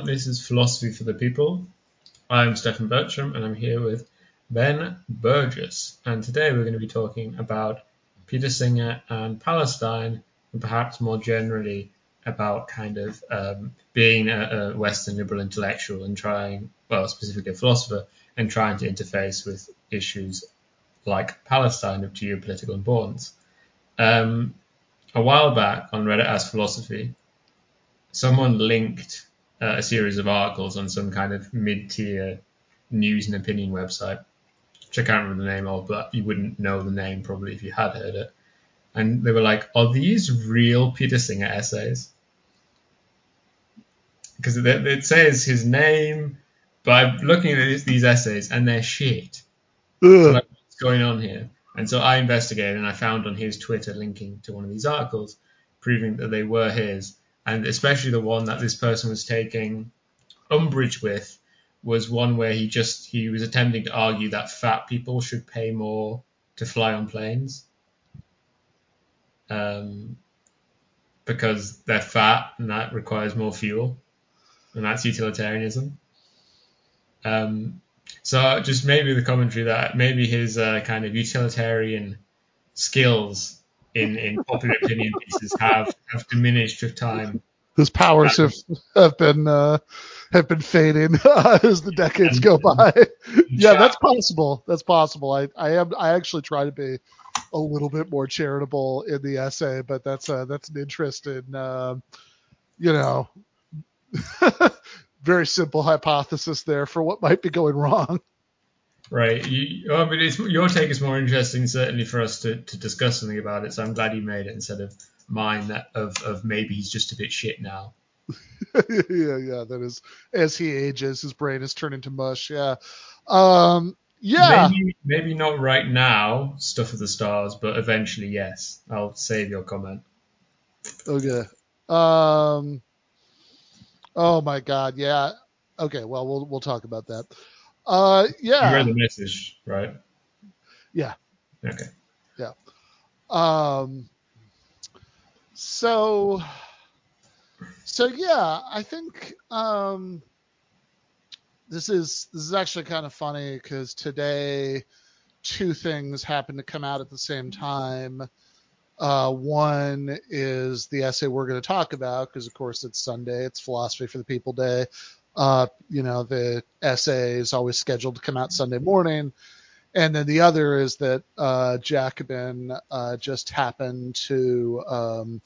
everyone. This is Philosophy for the People. I'm Stefan Bertram, and I'm here with Ben Burgis. And today we're going to be talking about Peter Singer and Palestine, and perhaps more generally about kind of um, being a, a, Western liberal intellectual and trying, well, specifically a philosopher, and trying to interface with issues like Palestine of geopolitical importance. Um, a while back on Reddit Ask Philosophy, someone linked uh, a series of articles on some kind of mid-tier news and opinion website, which I can't remember the name of, but you wouldn't know the name probably if you had heard it. And they were like, "Are these real Peter Singer essays?" Because it, it says his name, but I'm looking at these essays and they're shit. So like, what's going on here? And so I investigated and I found on his Twitter linking to one of these articles, proving that they were his and especially the one that this person was taking umbrage with was one where he just he was attempting to argue that fat people should pay more to fly on planes. Um, because they're fat and that requires more fuel. And that's utilitarianism. Um, so just maybe the commentary that maybe his uh, kind of utilitarian skills in, in popular opinion pieces have, have diminished with time. His powers have have been uh, have been fading as the decades go by. yeah, that's possible. That's possible. I, I am I actually try to be a little bit more charitable in the essay, but that's uh, that's an interesting, uh, you know, very simple hypothesis there for what might be going wrong. Right. You, I mean, your take is more interesting, certainly for us to, to discuss something about it. So I'm glad you made it instead of mine that of, of maybe he's just a bit shit now. yeah, yeah. That is as he ages, his brain is turning to mush. Yeah. Um, yeah. Maybe, maybe not right now, stuff of the stars, but eventually, yes. I'll save your comment. Okay. Um. Oh my God. Yeah. Okay. Well, we'll we'll talk about that. Uh, yeah. You read the message, right? Yeah. Okay. Yeah. Um. So. So yeah, I think um, this is this is actually kind of funny because today two things happen to come out at the same time. Uh, one is the essay we're going to talk about because, of course, it's Sunday. It's Philosophy for the People Day. Uh, you know, the essay is always scheduled to come out Sunday morning. And then the other is that uh, Jacobin uh, just happened to, um,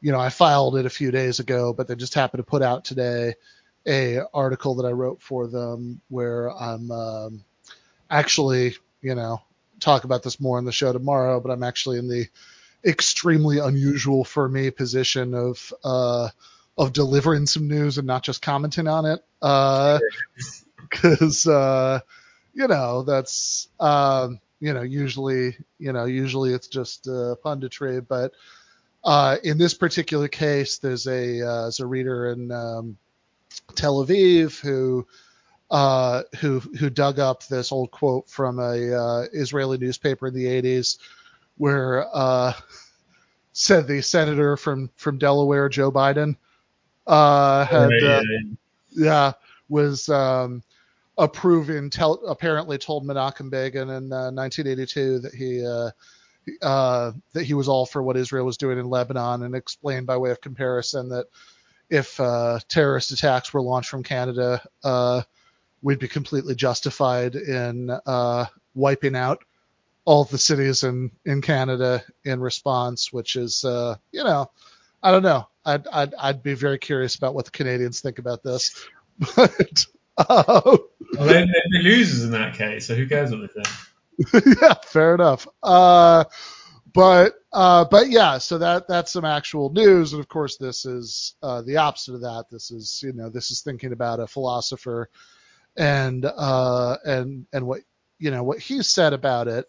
you know, I filed it a few days ago, but they just happened to put out today a article that I wrote for them where I'm um, actually, you know, talk about this more in the show tomorrow, but I'm actually in the extremely unusual for me position of uh, of delivering some news and not just commenting on it. Because, uh, uh, you know, that's, um, you know, usually, you know, usually it's just uh, punditry. But uh, in this particular case, there's a, uh, there's a reader in um, Tel Aviv who. Uh, who who dug up this old quote from a uh, Israeli newspaper in the 80s, where uh, said the senator from from Delaware, Joe Biden, uh, had right, uh, yeah. yeah. was um, approving tel- apparently told Menachem Begin in uh, 1982 that he uh, uh, that he was all for what Israel was doing in Lebanon and explained by way of comparison that if uh, terrorist attacks were launched from Canada, we'd be completely justified in wiping out all the cities in, in Canada in response, which is, uh, you know, I don't know. I'd, I'd, I'd be very curious about what the Canadians think about this. But uh, well, they, they losers in that case, so who cares what they think? yeah, fair enough. Uh, but uh, but yeah, so that that's some actual news, and of course this is uh, the opposite of that. This is you know this is thinking about a philosopher and uh, and and what you know what he said about it.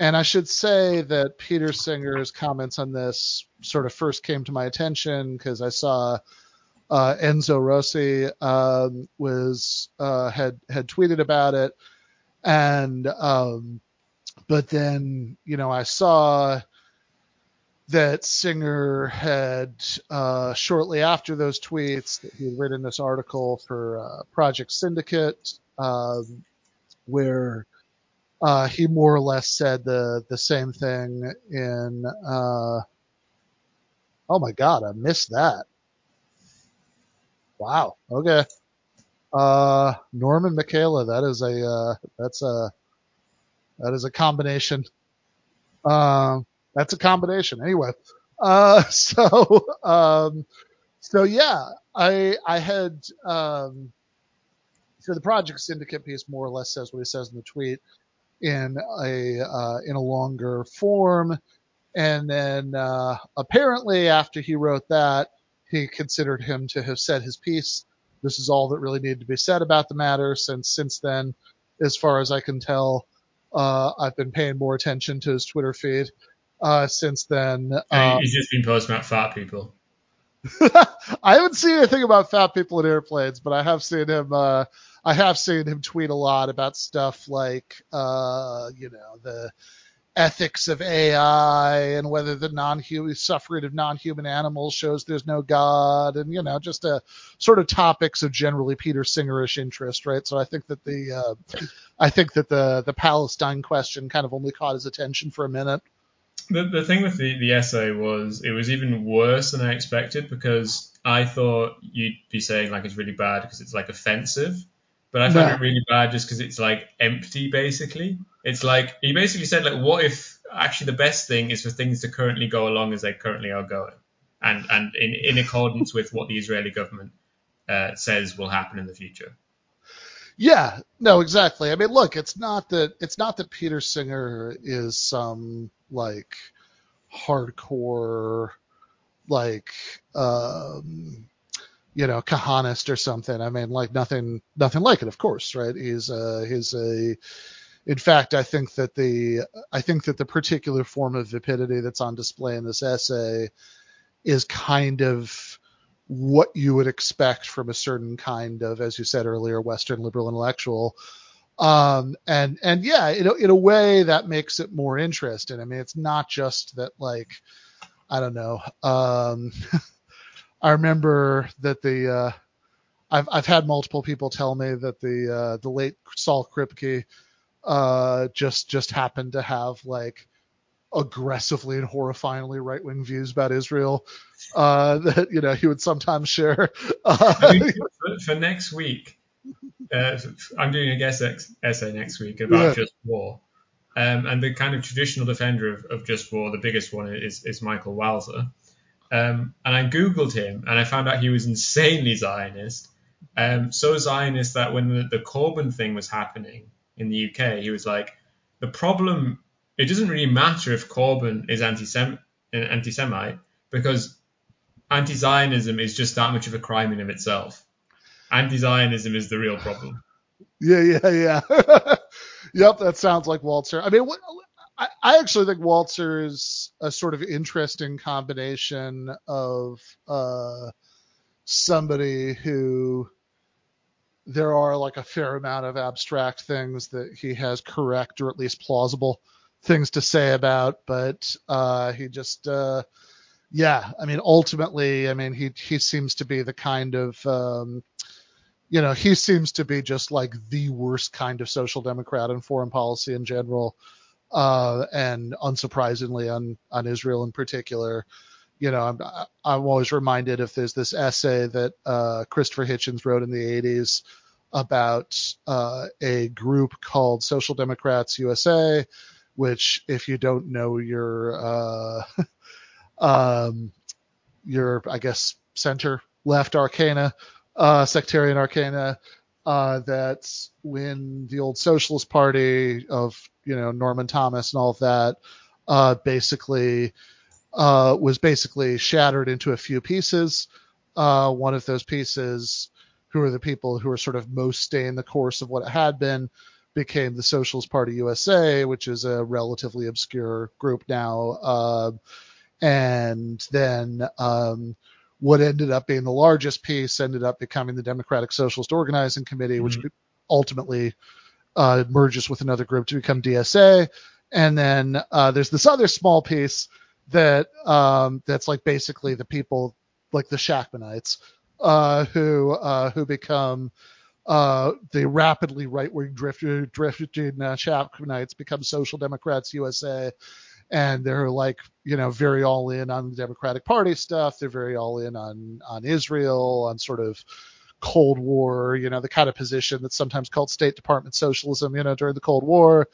And I should say that Peter Singer's comments on this sort of first came to my attention because I saw uh, Enzo Rossi um, was uh, had had tweeted about it, and um, but then you know I saw that Singer had uh, shortly after those tweets that he had written this article for uh, Project Syndicate, um, where uh, he more or less said the the same thing in. Uh, oh my God, I missed that. Wow. Okay. Uh, Norman Michaela. That is a uh, that's a that is a combination. Um, that's a combination. Anyway, uh, so um, so yeah, I I had um, so the Project Syndicate piece more or less says what he says in the tweet in a uh, in a longer form, and then uh, apparently after he wrote that, he considered him to have said his piece. This is all that really needed to be said about the matter. Since since then, as far as I can tell, uh, I've been paying more attention to his Twitter feed uh, since then. Um, he's just been posting about fat people. I haven't seen anything about fat people in airplanes, but I have seen him. I have seen him tweet a lot about stuff like, uh, you know, the ethics of AI and whether the non-human suffering of non-human animals shows there's no God, and you know, just a uh, sort of topics of generally Peter Singerish interest, right? So I think that the, uh, I think that the the Palestine question kind of only caught his attention for a minute. The, the thing with the, the essay was it was even worse than I expected because I thought you'd be saying like it's really bad because it's like offensive, but I found no. it really bad just because it's like empty basically. It's like he basically said like what if actually the best thing is for things to currently go along as they currently are going, and and in in accordance with what the Israeli government uh, says will happen in the future. Yeah, no, exactly. I mean, look, it's not that it's not that Peter Singer is some like hardcore like um you know kahanist or something i mean like nothing nothing like it of course right he's uh he's a in fact i think that the i think that the particular form of vapidity that's on display in this essay is kind of what you would expect from a certain kind of as you said earlier western liberal intellectual um, and and yeah, in a, in a way that makes it more interesting. I mean, it's not just that like I don't know. Um, I remember that the uh, I've I've had multiple people tell me that the uh, the late Saul Kripke uh, just just happened to have like aggressively and horrifyingly right wing views about Israel uh, that you know he would sometimes share. I mean, for, for, next week, uh, I'm doing a guest essay next week about yeah. just war. Um, and the kind of traditional defender of, of, just war, the biggest one is, is Michael Walzer. Um, and I Googled him and I found out he was insanely Zionist. Um, so Zionist that when the, the Corbyn thing was happening in the UK, he was like, the problem, it doesn't really matter if Corbyn is anti Semite because anti Zionism is just that much of a crime in of itself anti-Zionism is the real problem. Yeah, yeah, yeah. yep, that sounds like Walzer. I mean, what, I, actually think Walzer is a sort of interesting combination of uh, somebody who there are like a fair amount of abstract things that he has correct or at least plausible things to say about, but uh, he just uh, yeah, I mean ultimately, I mean he he seems to be the kind of um, you know, he seems to be just like the worst kind of social democrat in foreign policy in general, uh, and unsurprisingly on on Israel in particular. You know, I'm I'm always reminded if there's this essay that uh, Christopher Hitchens wrote in the 80s about uh, a group called Social Democrats USA, which if you don't know your uh, um, your I guess center left arcana uh, sectarian arcana uh, that when the old Socialist Party of you know Norman Thomas and all of that uh, basically uh, was basically shattered into a few pieces. Uh, one of those pieces, who are the people who are sort of most staying the course of what it had been, became the Socialist Party USA, which is a relatively obscure group now. Uh, and then um, what ended up being the largest piece ended up becoming the Democratic Socialist Organizing Committee, mm-hmm. which ultimately uh, merges with another group to become DSA. And then uh, there's this other small piece that um, that's like basically the people like the Shachtmanites uh, who uh, who become uh, the rapidly right-wing drifted drifting uh, Shachtmanites become Social Democrats USA, and they're like you know very all in on the Democratic Party stuff. They're very all in on on Israel, on sort of Cold War, you know, the kind of position that's sometimes called State Department socialism, you know, during the Cold War.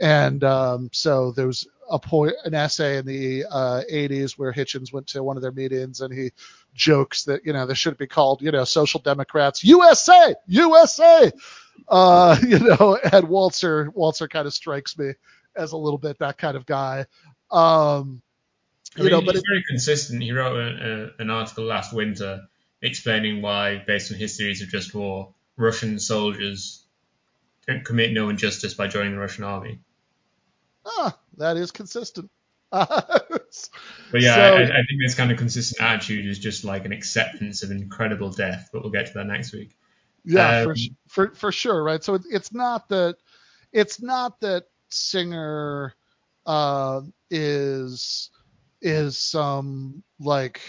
And um, so there was a point, an essay in the uh, 80s where Hitchens went to one of their meetings and he jokes that you know they should be called you know Social Democrats USA USA. Uh, you know, and Walzer Walzer kind of strikes me as a little bit that kind of guy. Um, I mean, you know, but it's it, very consistent. He wrote a, a, an article last winter explaining why, based on his theories of just war, Russian soldiers commit no injustice by joining the Russian army. Ah, that is consistent. but yeah, so, I, I, think this kind of consistent attitude is just like an acceptance of incredible death. But we'll get to that next week. Yeah, um, for, for for sure, right? So it, it's not that it's not that Singer uh, is is some like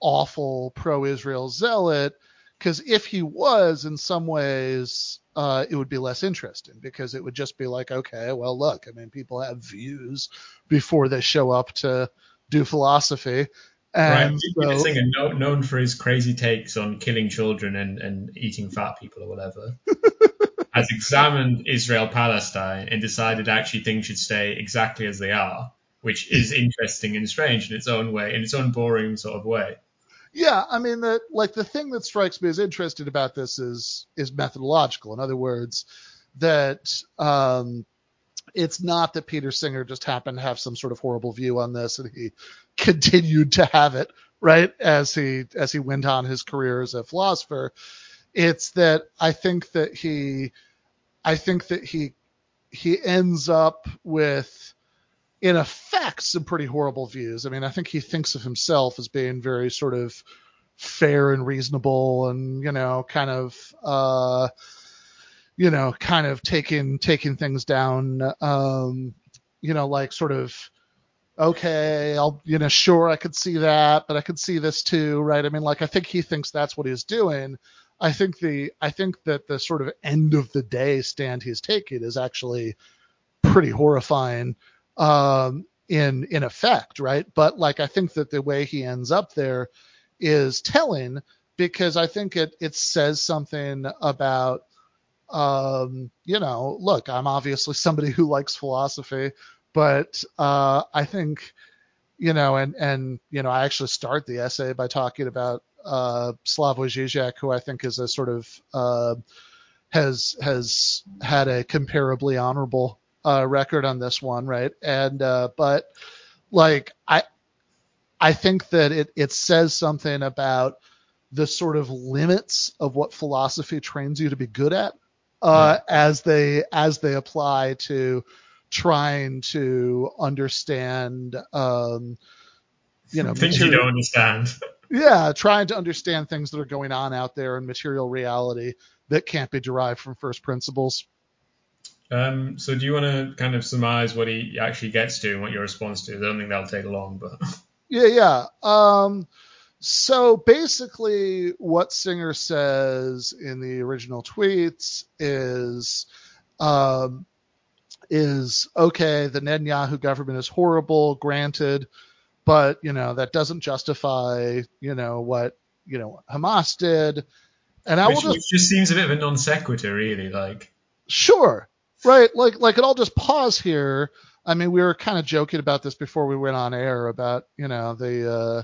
awful pro-Israel zealot because if he was in some ways uh, it would be less interesting because it would just be like okay well look i mean people have views before they show up to do philosophy and right. So, Singer, known for his crazy takes on killing children and, and eating fat people or whatever, has examined Israel Palestine and decided actually things should stay exactly as they are, which is interesting and strange in its own way, in its own boring sort of way. Yeah, I mean the like the thing that strikes me as interesting about this is is methodological. In other words, that um, it's not that Peter Singer just happened to have some sort of horrible view on this and he continued to have it right as he as he went on his career as a philosopher. It's that I think that he I think that he he ends up with in effect, some pretty horrible views. I mean, I think he thinks of himself as being very sort of fair and reasonable and, you know, kind of, uh, you know, kind of taking, taking things down, um, you know, like sort of, okay, I'll, you know, sure, I could see that, but I could see this too, right? I mean, like, I think he thinks that's what he's doing. I think the, I think that the sort of end of the day stand he's taking is actually pretty horrifying um, in in effect, right? But like I think that the way he ends up there is telling because I think it it says something about um, you know, look, I'm obviously somebody who likes philosophy, but uh, I think you know, and and you know, I actually start the essay by talking about uh, Slavoj Žižek, who I think is a sort of uh, has has had a comparably honorable uh, record on this one, right? And uh, but like I I think that it it says something about the sort of limits of what philosophy trains you to be good at uh, yeah. as they as they apply to trying to understand um, you know things material, you don't understand. Yeah, trying to understand things that are going on out there in material reality that can't be derived from first principles. Um, so do you want to kind of surmise what he actually gets to and what your response to? I don't think that'll take long, but yeah, yeah. Um, so basically, what Singer says in the original tweets is, um, is okay. The Netanyahu government is horrible, granted, but you know that doesn't justify you know what you know Hamas did. And I which, will just, which just seems a bit of a non sequitur, really. Like, sure, right like like and i'll just pause here i mean we were kind of joking about this before we went on air about you know the uh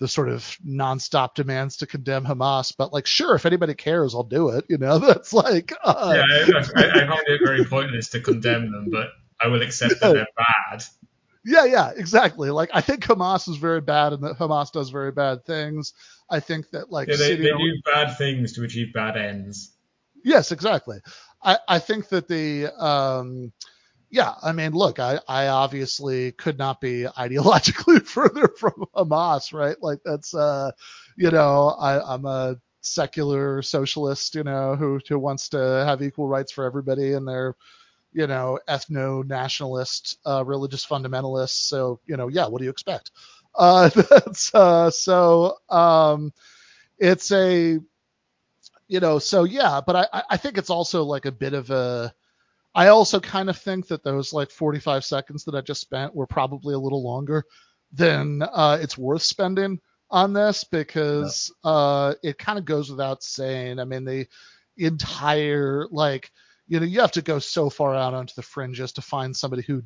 the sort of nonstop demands to condemn Hamas, but like, sure, if anybody cares, I'll do it. You know, that's like, uh, yeah, I, I, find it very pointless to condemn them, but I will accept that they're bad. Yeah, yeah, exactly. Like, I think Hamas is very bad, and that Hamas does very bad things. I think that like, yeah, they, they do bad things to achieve bad ends. Yes, exactly. I, I think that the um, yeah, I mean, look, I, I obviously could not be ideologically further from Hamas, right? Like that's uh, you know, I, I'm a secular socialist, you know, who who wants to have equal rights for everybody in their you know, ethno nationalist, uh, religious fundamentalists. So, you know, yeah, what do you expect? Uh, that's, uh, so, um, it's a, you know, so yeah, but I, I think it's also like a bit of a, I also kind of think that those like 45 seconds that I just spent were probably a little longer than uh, it's worth spending on this because yeah. uh, it kind of goes without saying. I mean, the entire like you know you have to go so far out onto the fringes to find somebody who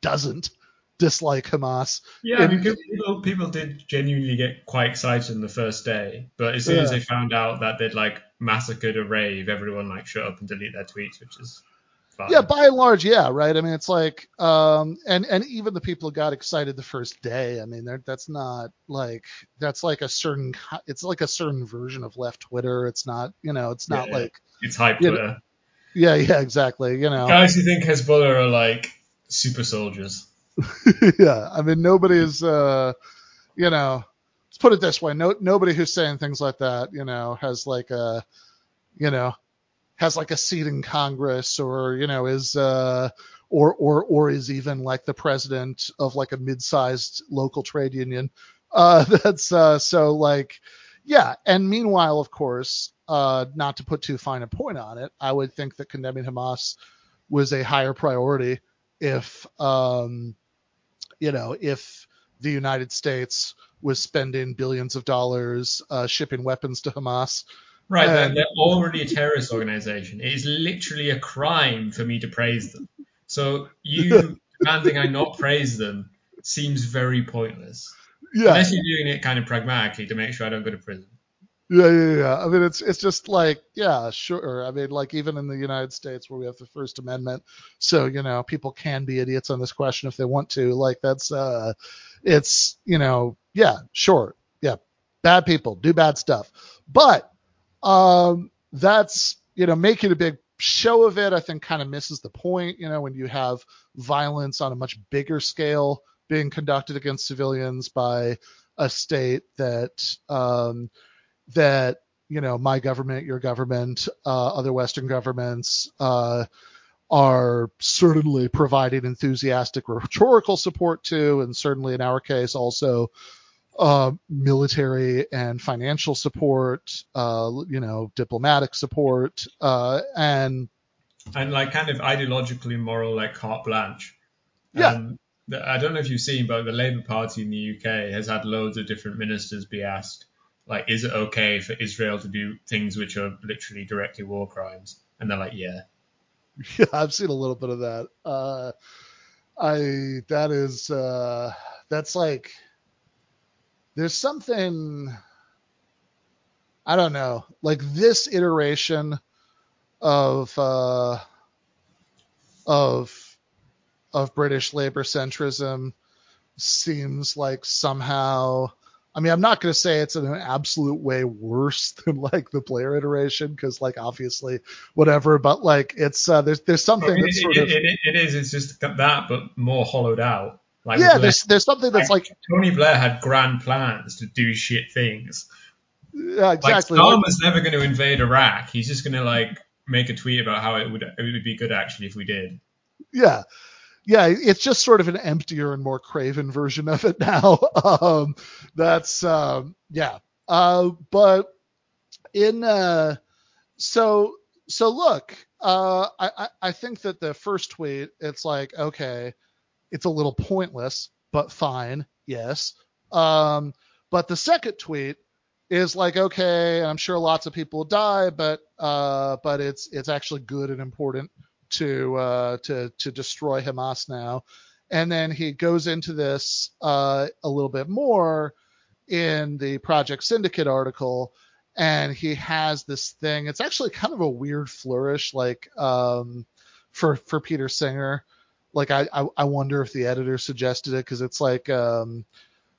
doesn't dislike Hamas. Yeah, and, because people, people did genuinely get quite excited in the first day, but as soon yeah. as they found out that they'd like massacred a rave, everyone like shut up and delete their tweets, which is fine. Yeah, by and large, yeah, right. I mean, it's like, um, and and even the people who got excited the first day, I mean, that's not like that's like a certain, it's like a certain version of left Twitter. It's not, you know, it's not yeah, like it's hype Twitter. Know, yeah, yeah, exactly. You know, guys who think Hezbollah are like super soldiers. yeah, I mean, nobody's, uh, you know, let's put it this way: no, nobody who's saying things like that, you know, has like a, you know, has like a seat in Congress or you know is uh, or or or is even like the president of like a mid-sized local trade union. Uh, that's uh, so like yeah. And meanwhile, of course, uh, not to put too fine a point on it, I would think that condemning Hamas was a higher priority if um, you know if the United States was spending billions of dollars uh, shipping weapons to Hamas Right, they're, they're already a terrorist organization. It is literally a crime for me to praise them. So you demanding I not praise them seems very pointless. Yeah. Unless you're doing it kind of pragmatically to make sure I don't go to prison. Yeah, yeah, yeah. I mean, it's it's just like, yeah, sure. I mean, like even in the United States where we have the First Amendment, so you know, people can be idiots on this question if they want to. Like that's, uh, it's you know, yeah, sure, yeah, bad people do bad stuff, but um, that's you know making a big show of it. I think kind of misses the point. You know, when you have violence on a much bigger scale being conducted against civilians by a state that um, that you know my government, your government, uh, other Western governments uh, are certainly providing enthusiastic rhetorical support to, and certainly in our case also uh, military and financial support, uh, you know, diplomatic support, uh, and and like kind of ideologically moral, like carte blanche. Yeah. Um, I don't know if you've seen, but the Labour Party in the UK has had loads of different ministers be asked, like, is it okay for Israel to do things which are literally directly war crimes? And they're like, yeah. Yeah, I've seen a little bit of that. Uh, I that is uh, that's like there's something I don't know, like this iteration of uh, of of British labor centrism seems like somehow. I mean, I'm not going to say it's in an absolute way worse than like the Blair iteration because, like, obviously, whatever. But like, it's uh, there's there's something it, that's sort it, of it, it is. It's just that, but more hollowed out. Like yeah, there's there's something that's like, like, Tony Blair had grand plans to do shit things. Yeah, exactly. Like was never going to invade Iraq. He's just going to like make a tweet about how it would it would be good actually if we did. Yeah. Yeah, it's just sort of an emptier and more craven version of it now. um, that's um, yeah. Uh, but in uh, so so look, uh, I I think that the first tweet, it's like okay, it's a little pointless, but fine. Yes. Um, but the second tweet is like, okay, I'm sure lots of people die, but uh, but it's it's actually good and important to uh, to to destroy Hamas now. And then he goes into this uh, a little bit more in the Project Syndicate article, and he has this thing. It's actually kind of a weird flourish, like um, for for Peter Singer, like I, I, wonder if the editor suggested it because it's like um,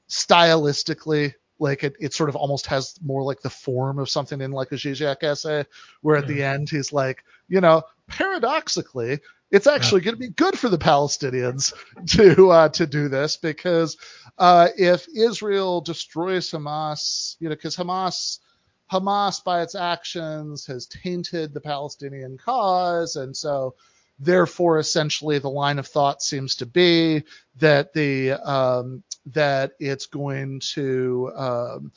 stylistically like it, it sort of almost has more like the form of something in like a Zizek essay, where at the end he's like, you know, paradoxically, it's actually yeah. going to be good for the Palestinians to uh, to do this because uh, if Israel destroys Hamas, you know, because Hamas Hamas by its actions has tainted the Palestinian cause, and so therefore, essentially, the line of thought seems to be that the um, that it's going to um,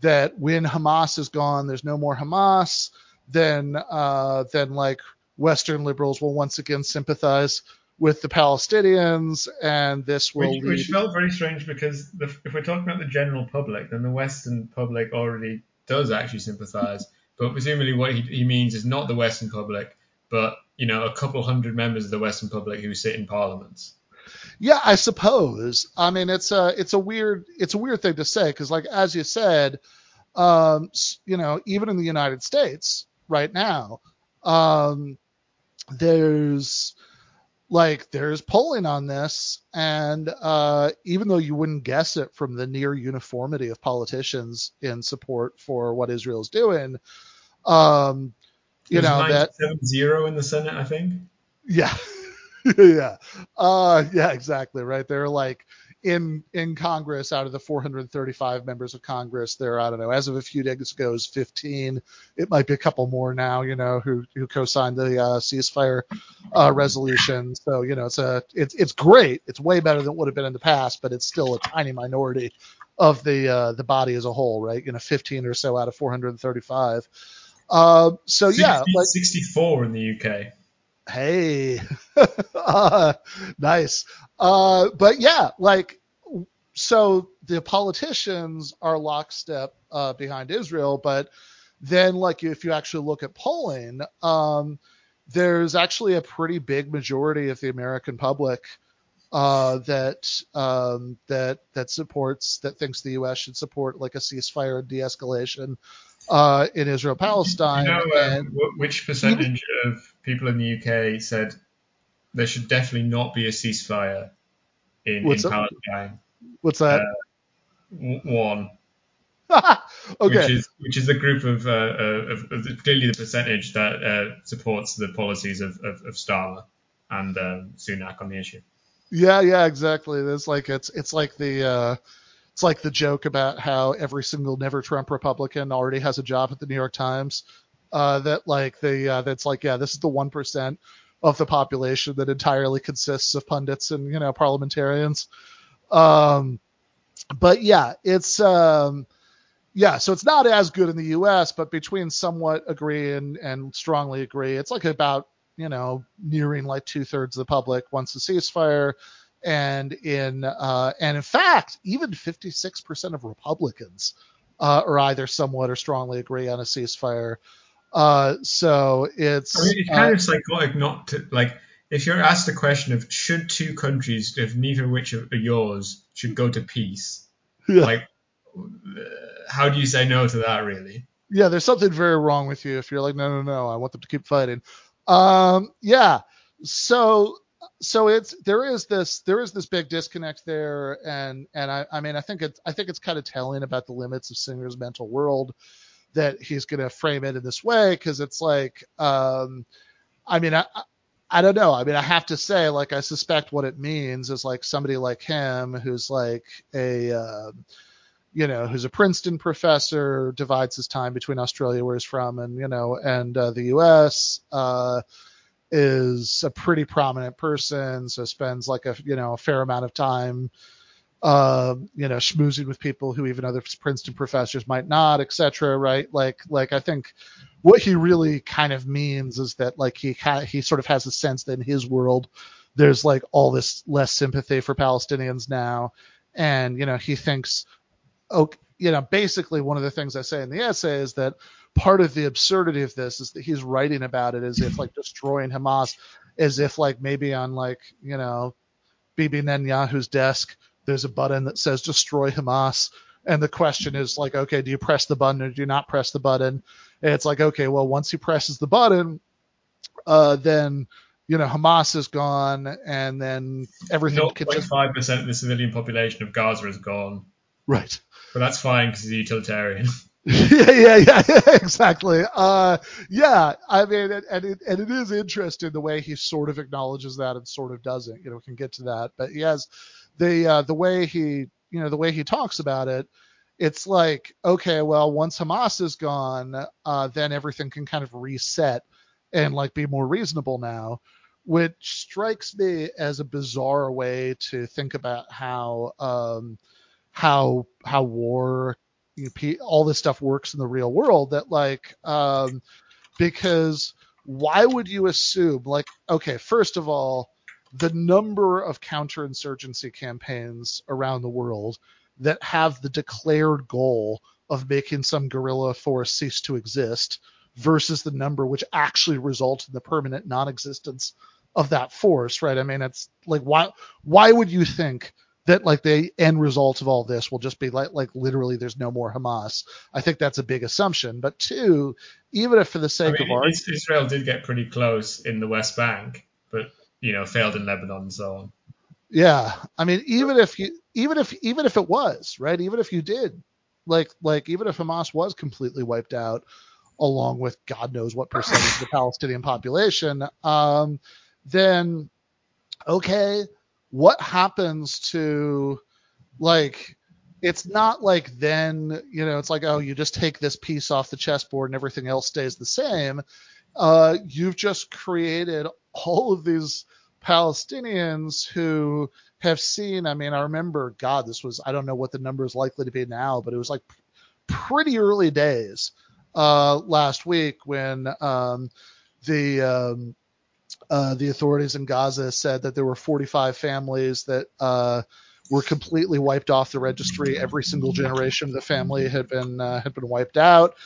that when Hamas is gone, there's no more Hamas. Then uh, then like Western liberals will once again sympathize with the Palestinians, and this will which, lead. Which felt very strange because the, if we're talking about the general public, then the Western public already does actually sympathise. But presumably, what he, he means is not the Western public, but you know, a couple hundred members of the Western public who sit in parliaments. Yeah, I suppose. I mean, it's a it's a weird it's a weird thing to say because, like as you said, um, you know, even in the United States right now, um, there's like there's polling on this, and uh, even though you wouldn't guess it from the near uniformity of politicians in support for what Israel's doing, um, you know that zero in the Senate, I think. Yeah, yeah, uh, yeah, exactly. Right. They're like in in Congress, out of the 435 members of Congress, there are I don't know. As of a few days ago, is 15. It might be a couple more now. You know, who who co-signed the uh, ceasefire uh, resolution. So you know, it's a it's it's great. It's way better than it would have been in the past, but it's still a tiny minority of the uh, the body as a whole, right? You know, 15 or so out of 435. Uh, so 60, yeah, like 64 in the UK. Hey, uh, nice. Uh, but yeah, like, so the politicians are lockstep uh, behind Israel, but then, like, if you actually look at polling, um, there's actually a pretty big majority of the American public uh, that um, that that supports that thinks the U.S. should support like a ceasefire and de-escalation uh, in Israel Palestine. You know, um, which percentage of people in the UK said there should definitely not be a ceasefire in, in Palestine? What's that? Uh, one. okay. Which is which is the group of, uh, of, of clearly the percentage that uh, supports the policies of, of, of Starmer and um, Sunak on the issue. Yeah, yeah, exactly. It's like it's it's like the uh, it's like the joke about how every single never Trump Republican already has a job at the New York Times. Uh, that like the uh, that's like yeah, this is the one percent of the population that entirely consists of pundits and you know parliamentarians. Um, but yeah, it's um, yeah, so it's not as good in the U.S., but between somewhat agree and, and strongly agree, it's like about you know nearing like two thirds of the public wants a ceasefire and in uh, and in fact, even 56% of Republicans uh, are either somewhat or strongly agree on a ceasefire. Uh, so it's I mean, it's kind of uh, psychotic not to like if you're asked the question of should two countries, if neither of which are yours, should go to peace, yeah. like how do you say no to that really? Yeah, there's something very wrong with you if you're like, no, no, no, I want them to keep fighting. Um, yeah. So so it's there is this there is this big disconnect there and and I, I mean I think it's I think it's kind of telling about the limits of Singer's mental world that he's going to frame it in this way because it's like um I mean I I don't know I mean I have to say like I suspect what it means is like somebody like him who's like a uh, you know who's a Princeton professor divides his time between Australia where he's from and you know and uh, the U.S. Uh, is a pretty prominent person, so spends like a you know a fair amount of time, uh, you know, schmoozing with people who even other Princeton professors might not, etc. Right? Like like I think what he really kind of means is that like he he sort of has a sense that in his world there's like all this less sympathy for Palestinians now, and you know he thinks, oh, you know, basically one of the things I say in the essay is that part of the absurdity of this is that he's writing about it as if like destroying Hamas, as if like maybe on like you know Bibi Netanyahu's desk there's a button that says destroy Hamas, and the question is like, okay, do you press the button or do you not press the button? And it's like, okay, well once he presses the button, uh, then you know Hamas is gone, and then everything. Five percent of the civilian population of Gaza is gone. Right. But that's fine because he's a utilitarian. yeah, yeah, yeah, exactly. Uh, yeah, I mean, and it, and it is interesting the way he sort of acknowledges that and sort of doesn't. You know, we can get to that, but he has the uh, the way he, you know, the way he talks about it. It's like, okay, well, once Hamas is gone, uh, then everything can kind of reset and like be more reasonable now. which strikes me as a bizarre way to think about how um, how how war you know, all this stuff works in the real world that like um, because why would you assume like okay first of all the number of counterinsurgency campaigns around the world that have the declared goal of making some guerrilla force cease to exist versus the number which actually results in the permanent non-existence of that force, right? I mean, it's like why why would you think that like the end result of all this will just be like like literally there's no more Hamas? I think that's a big assumption. But two, even if for the sake I mean, of art, Israel did get pretty close in the West Bank, but you know failed in Lebanon and so on. Yeah, I mean, even if you even if even if it was right, even if you did like like even if Hamas was completely wiped out, along with God knows what percentage of the Palestinian population, um, then okay, what happens to like it's not like then you know it's like oh you just take this piece off the chessboard and everything else stays the same. Uh, you've just created all of these Palestinians who have seen. I mean, I remember God, this was I don't know what the number is likely to be now, but it was like pretty early days uh, last week when um, the um, uh, the authorities in Gaza said that there were 45 families that uh, were completely wiped off the registry. Every single generation of the family had been uh, had been wiped out.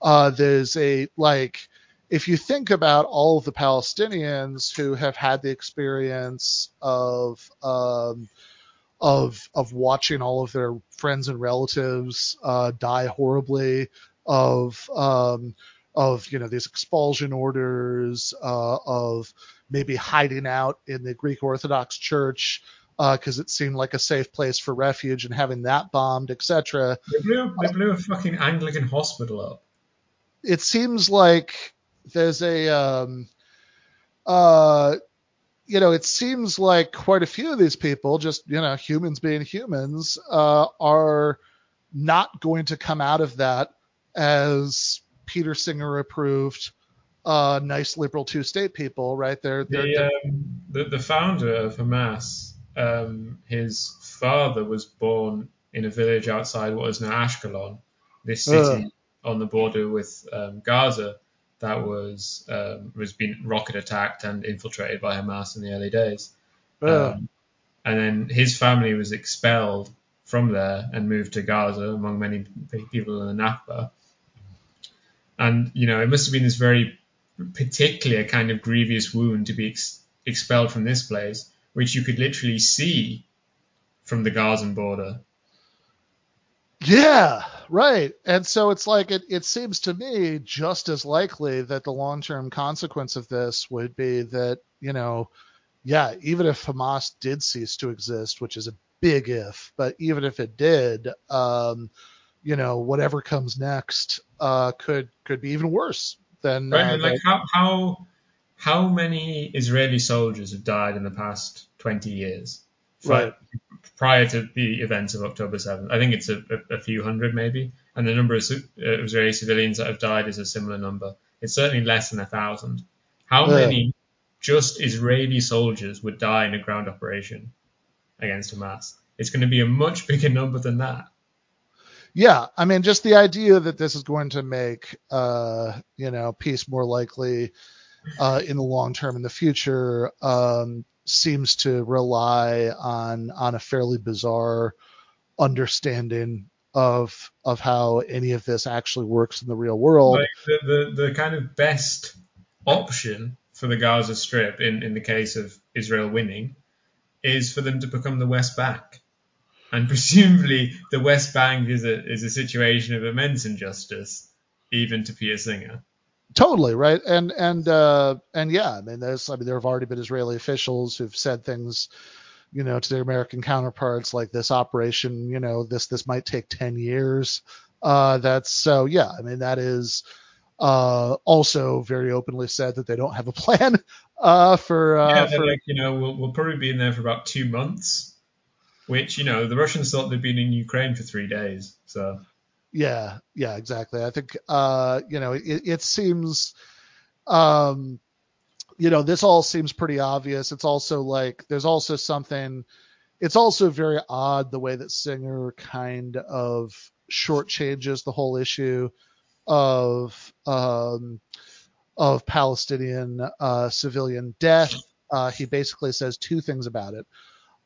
Uh, there's a like if you think about all of the Palestinians who have had the experience of um, of of watching all of their friends and relatives uh, die horribly, of um, of you know these expulsion orders, uh, of maybe hiding out in the Greek Orthodox Church because uh, it seemed like a safe place for refuge and having that bombed, etc. They blew, they blew a fucking Anglican hospital up. It seems like there's a um, uh, you know, it seems like quite a few of these people, just you know, humans being humans, uh, are not going to come out of that as Peter Singer approved uh, nice liberal two state people, right? They're, they're, the, they're... Um, the, the founder of Hamas, um, his father was born in a village outside what is now Ashkelon, this city on the border with um, Gaza that was um, was being rocket attacked and infiltrated by Hamas in the early days. Uh. and then his family was expelled from there and moved to Gaza, among many people in the Nakba. And you know, it must have been this very particular kind of grievous wound to be ex- expelled from this place, which you could literally see from the Gazan border. Yeah, right. And so it's like it, it seems to me just as likely that the long term consequence of this would be that, you know, yeah, even if Hamas did cease to exist, which is a big if, but even if it did, um, you know, whatever comes next uh, could could be even worse than. Right, uh, like how how how many Israeli soldiers have died in the past 20 years? Right. Prior to the events of October 7th, I think it's a, a, a few hundred maybe, and the number of uh, Israeli civilians that have died is a similar number. It's certainly less than a thousand. How yeah. many just Israeli soldiers would die in a ground operation against Hamas? It's going to be a much bigger number than that yeah, I mean, just the idea that this is going to make, uh, you know, peace more likely uh, in the long term in the future um, seems to rely on on a fairly bizarre understanding of of how any of this actually works in the real world. Like the, the, the kind of best option for the Gaza Strip in, in the case of Israel winning is for them to become the West Bank and presumably the West Bank is a is a situation of immense injustice, even to Peter Singer. Totally right, and and uh, and yeah, I mean, there's I mean, there have already been Israeli officials who've said things, you know, to their American counterparts like this operation, you know, this this might take ten years. Uh, that's so yeah, I mean, that is uh, also very openly said that they don't have a plan uh, for. Uh, yeah, for, like you know, we'll, we'll probably be in there for about two months which you know the Russians thought they'd been in Ukraine for three days. So yeah, yeah, exactly. I think uh, you know it, it seems um, you know, this all seems pretty obvious. It's also like there's also something. It's also very odd the way that Singer kind of shortchanges the whole issue of um, of Palestinian uh, civilian death. Uh, he basically says two things about it.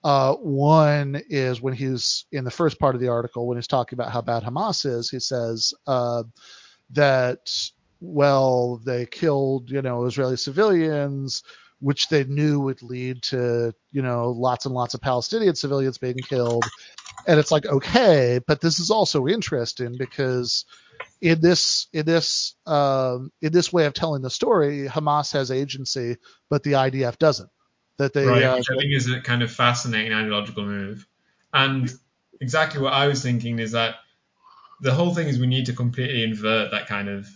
Uh, one is when he's in the first part of the article, when he's talking about how bad Hamas is, he says uh, that, well, they killed, you know, Israeli civilians, which they knew would lead to, you know, lots and lots of Palestinian civilians being killed. And it's like, okay, but this is also interesting because in this in this um, in this way of telling the story, Hamas has agency, but the IDF doesn't that they right, uh, which I think is a kind of fascinating ideological move. And exactly what I was thinking is that the whole thing is we need to completely invert that kind of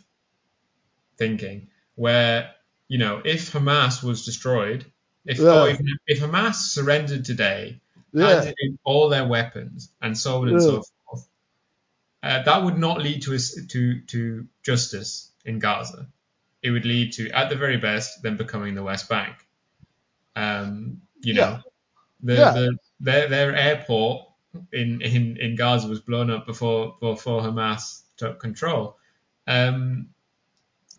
thinking, where you know if Hamas was destroyed, if Yeah. if, if Hamas surrendered today, yeah all their weapons and so on and Yeah. so forth, uh, that would not lead to us to to justice in Gaza. It would lead to, at the very best, them becoming the West Bank. Um, you know, Yeah. the, Yeah. the their their airport in, in in Gaza was blown up before before Hamas took control. Um,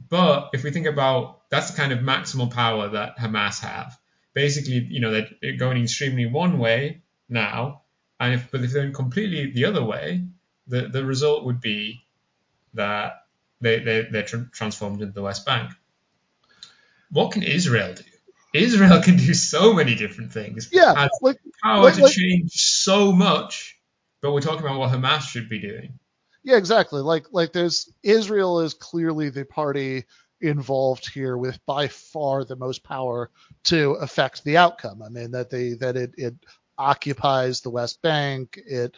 but if we think about that's the kind of maximal power that Hamas have. Basically, you know, they're going extremely one way now, and if but if they're going completely the other way, the the result would be that they they they're tr- transformed into the West Bank. What can Israel do? Israel can do so many different things. yeah Has like power like- to like- change so much, but we're talking about what Hamas should be doing. yeah exactly like like there's Israel is clearly the party involved here with by far the most power to affect the outcome. I mean that they that it it occupies the West Bank. It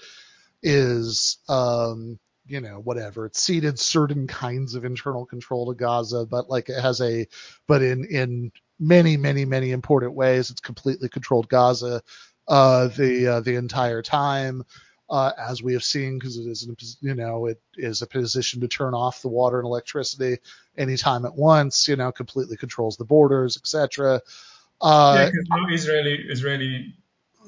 is um you know whatever it's ceded certain kinds of internal control to Gaza, but like it has a but in in many many many important ways it's completely controlled Gaza uh the uh, the entire time. Uh, as we have seen, because it is, a, you know, it is a position to turn off the water and electricity anytime at once. You know, completely controls the borders, etc. Uh, yeah, because Israeli Israeli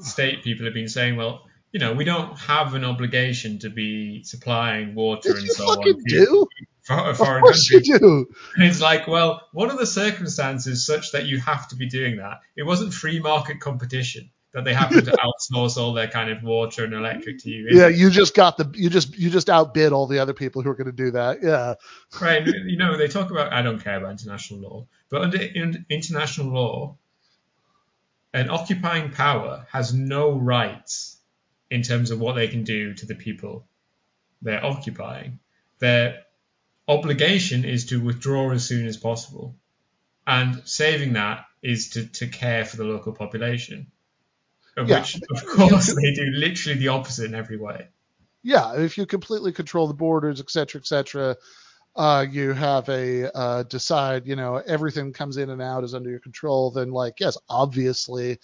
state people have been saying, well, you know, we don't have an obligation to be supplying water and you so on fucking to do. For- Of foreign course you countries. do. And it's like, well, what are the circumstances such that you have to be doing that? It wasn't free market competition that they happen to outsource all their kind of water and electric to you. Yeah, you just got the you just you just outbid all the other people who are going to do that. Yeah, Right. You know, they talk about, I don't care about international law, but under in, international law, an occupying power has no rights in terms of what they can do to the people they're occupying. Their obligation is to withdraw as soon as possible. And saving that is to, to care for the local population. Of Yeah. which, of course, they do literally the opposite in every way. yeah. If you completely control the borders, et cetera, et cetera, uh, you have a uh, decide. You know, everything comes in and out is under your control. Then, like, yes, obviously,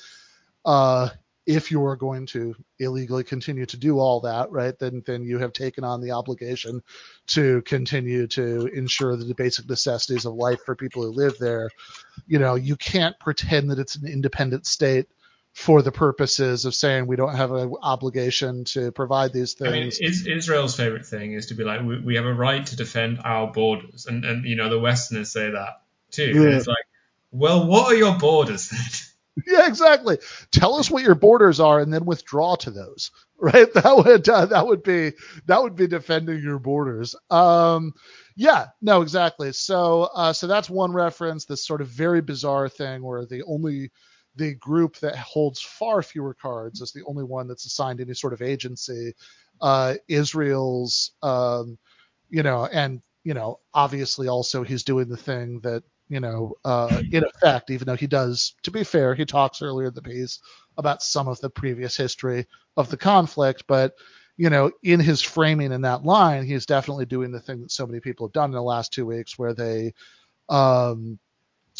uh, if you are going to illegally continue to do all that, right, then then you have taken on the obligation to continue to ensure the basic necessities of life for people who live there. You know, you can't pretend that it's an independent state for the purposes of saying we don't have an obligation to provide these things. I mean. Israel's favorite thing is to be like, we, we have a right to defend our borders, and and you know the Westerners say that too. Yeah. it's like, well, what are your borders then? yeah, exactly. Tell us what your borders are, and then withdraw to those. Right? That would uh, that would be that would be defending your borders. Um, yeah, no, exactly. So uh, so that's one reference. This sort of very bizarre thing where the only the group that holds far fewer cards is the only one that's assigned any sort of agency. Uh, Israel's, um, you know, and you know, obviously also he's doing the thing that you know, uh, in effect, even though he does, to be fair, he talks earlier in the piece about some of the previous history of the conflict, but you know, in his framing in that line, he's definitely doing the thing that so many people have done in the last two weeks, where they, um,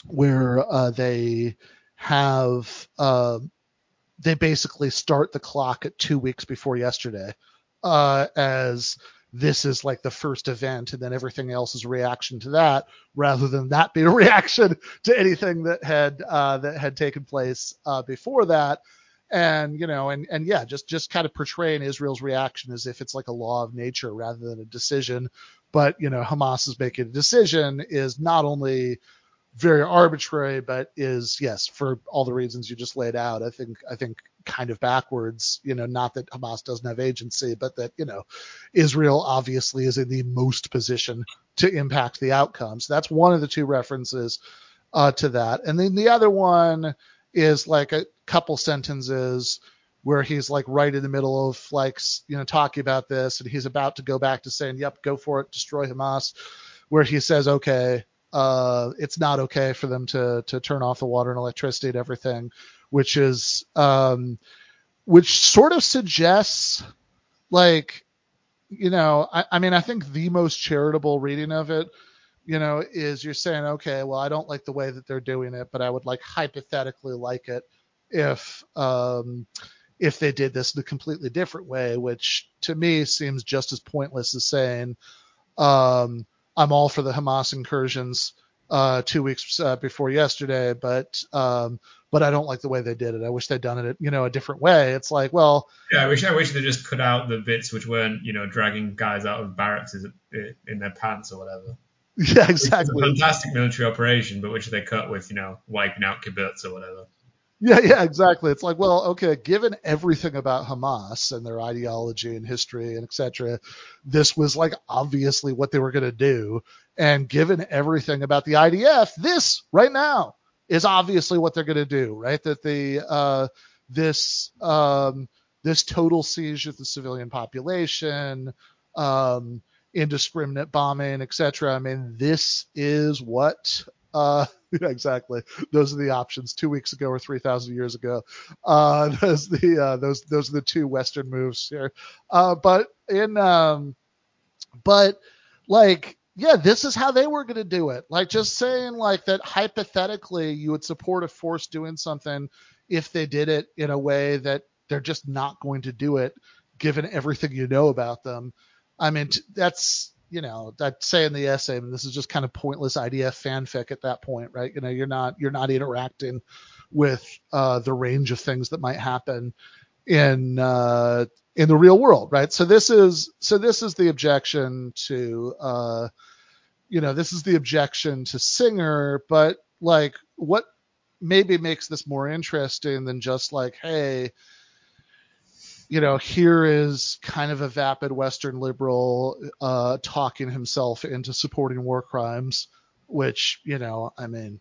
where uh, they have, uh, they basically start the clock at two weeks before yesterday, uh, as this is like the first event and then everything else is a reaction to that rather than that be a reaction to anything that had uh, that had taken place uh, before that. And you know and and yeah just just kind of portraying israel's reaction as if it's like a law of nature rather than a decision. But you know hamas is making a decision is not only very arbitrary but is yes for all the reasons you just laid out i think i think kind of backwards you know not that hamas doesn't have agency but that you know israel obviously is in the most position to impact the outcome so that's one of the two references uh, to that. And then the other one is like a couple sentences where he's like right in the middle of like you know talking about this and he's about to go back to saying yep go for it destroy hamas where he says okay uh, it's not okay for them to to turn off the water and electricity and everything which is um, which sort of suggests like you know I, I mean i think the most charitable reading of it you know is you're saying okay well i don't like the way that they're doing it but i would like hypothetically like it if um, if they did this in a completely different way, which to me seems just as pointless as saying um, I'm all for the Hamas incursions uh, two weeks uh, before yesterday, but um, but I don't like the way they did it. I wish they'd done it, you know, a different way. It's like, well, yeah, I wish I wish they just cut out the bits which weren't, you know, dragging guys out of barracks in their pants or whatever. Yeah, exactly. A fantastic military operation, but which they cut with, you know, wiping out kibbutz or whatever. Yeah, yeah, exactly. It's like, well, okay, given everything about Hamas and their ideology and history and etc., this was like obviously what they were going to do. And given everything about the IDF, this right now is obviously what they're going to do, right? That the uh, this um, this total siege of the civilian population, um, indiscriminate bombing, etc. I mean, this is what uh, exactly. Those are the options. Two weeks ago or three thousand years ago. Uh, those the uh, those those are the two Western moves here. Uh, but in um, but like yeah, this is how they were going to do it. Like just saying like that hypothetically you would support a force doing something if they did it in a way that they're just not going to do it given everything you know about them. I mean, that's you know, I'd say in the essay, I mean, this is just kind of pointless idea fanfic at that point, right? You know, you're not you're not interacting with uh, the range of things that might happen in uh, in the real world, right? So this is so this is the objection to uh, you know this is the objection to Singer, but like what maybe makes this more interesting than just like hey you know, here is kind of a vapid Western liberal uh, talking himself into supporting war crimes, which, you know, I mean,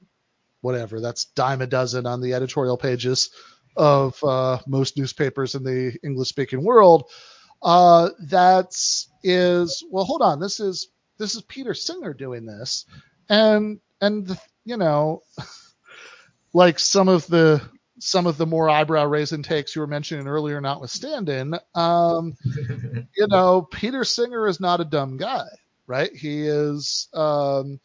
whatever. That's dime a dozen on the editorial pages of uh, most newspapers in the English speaking world. Uh, that's is well, hold on. This is this is Peter Singer doing this, and and the, you know, like some of the some of the more eyebrow raising takes you were mentioning earlier notwithstanding, um, you know, Peter Singer is not a dumb guy, right? He is um,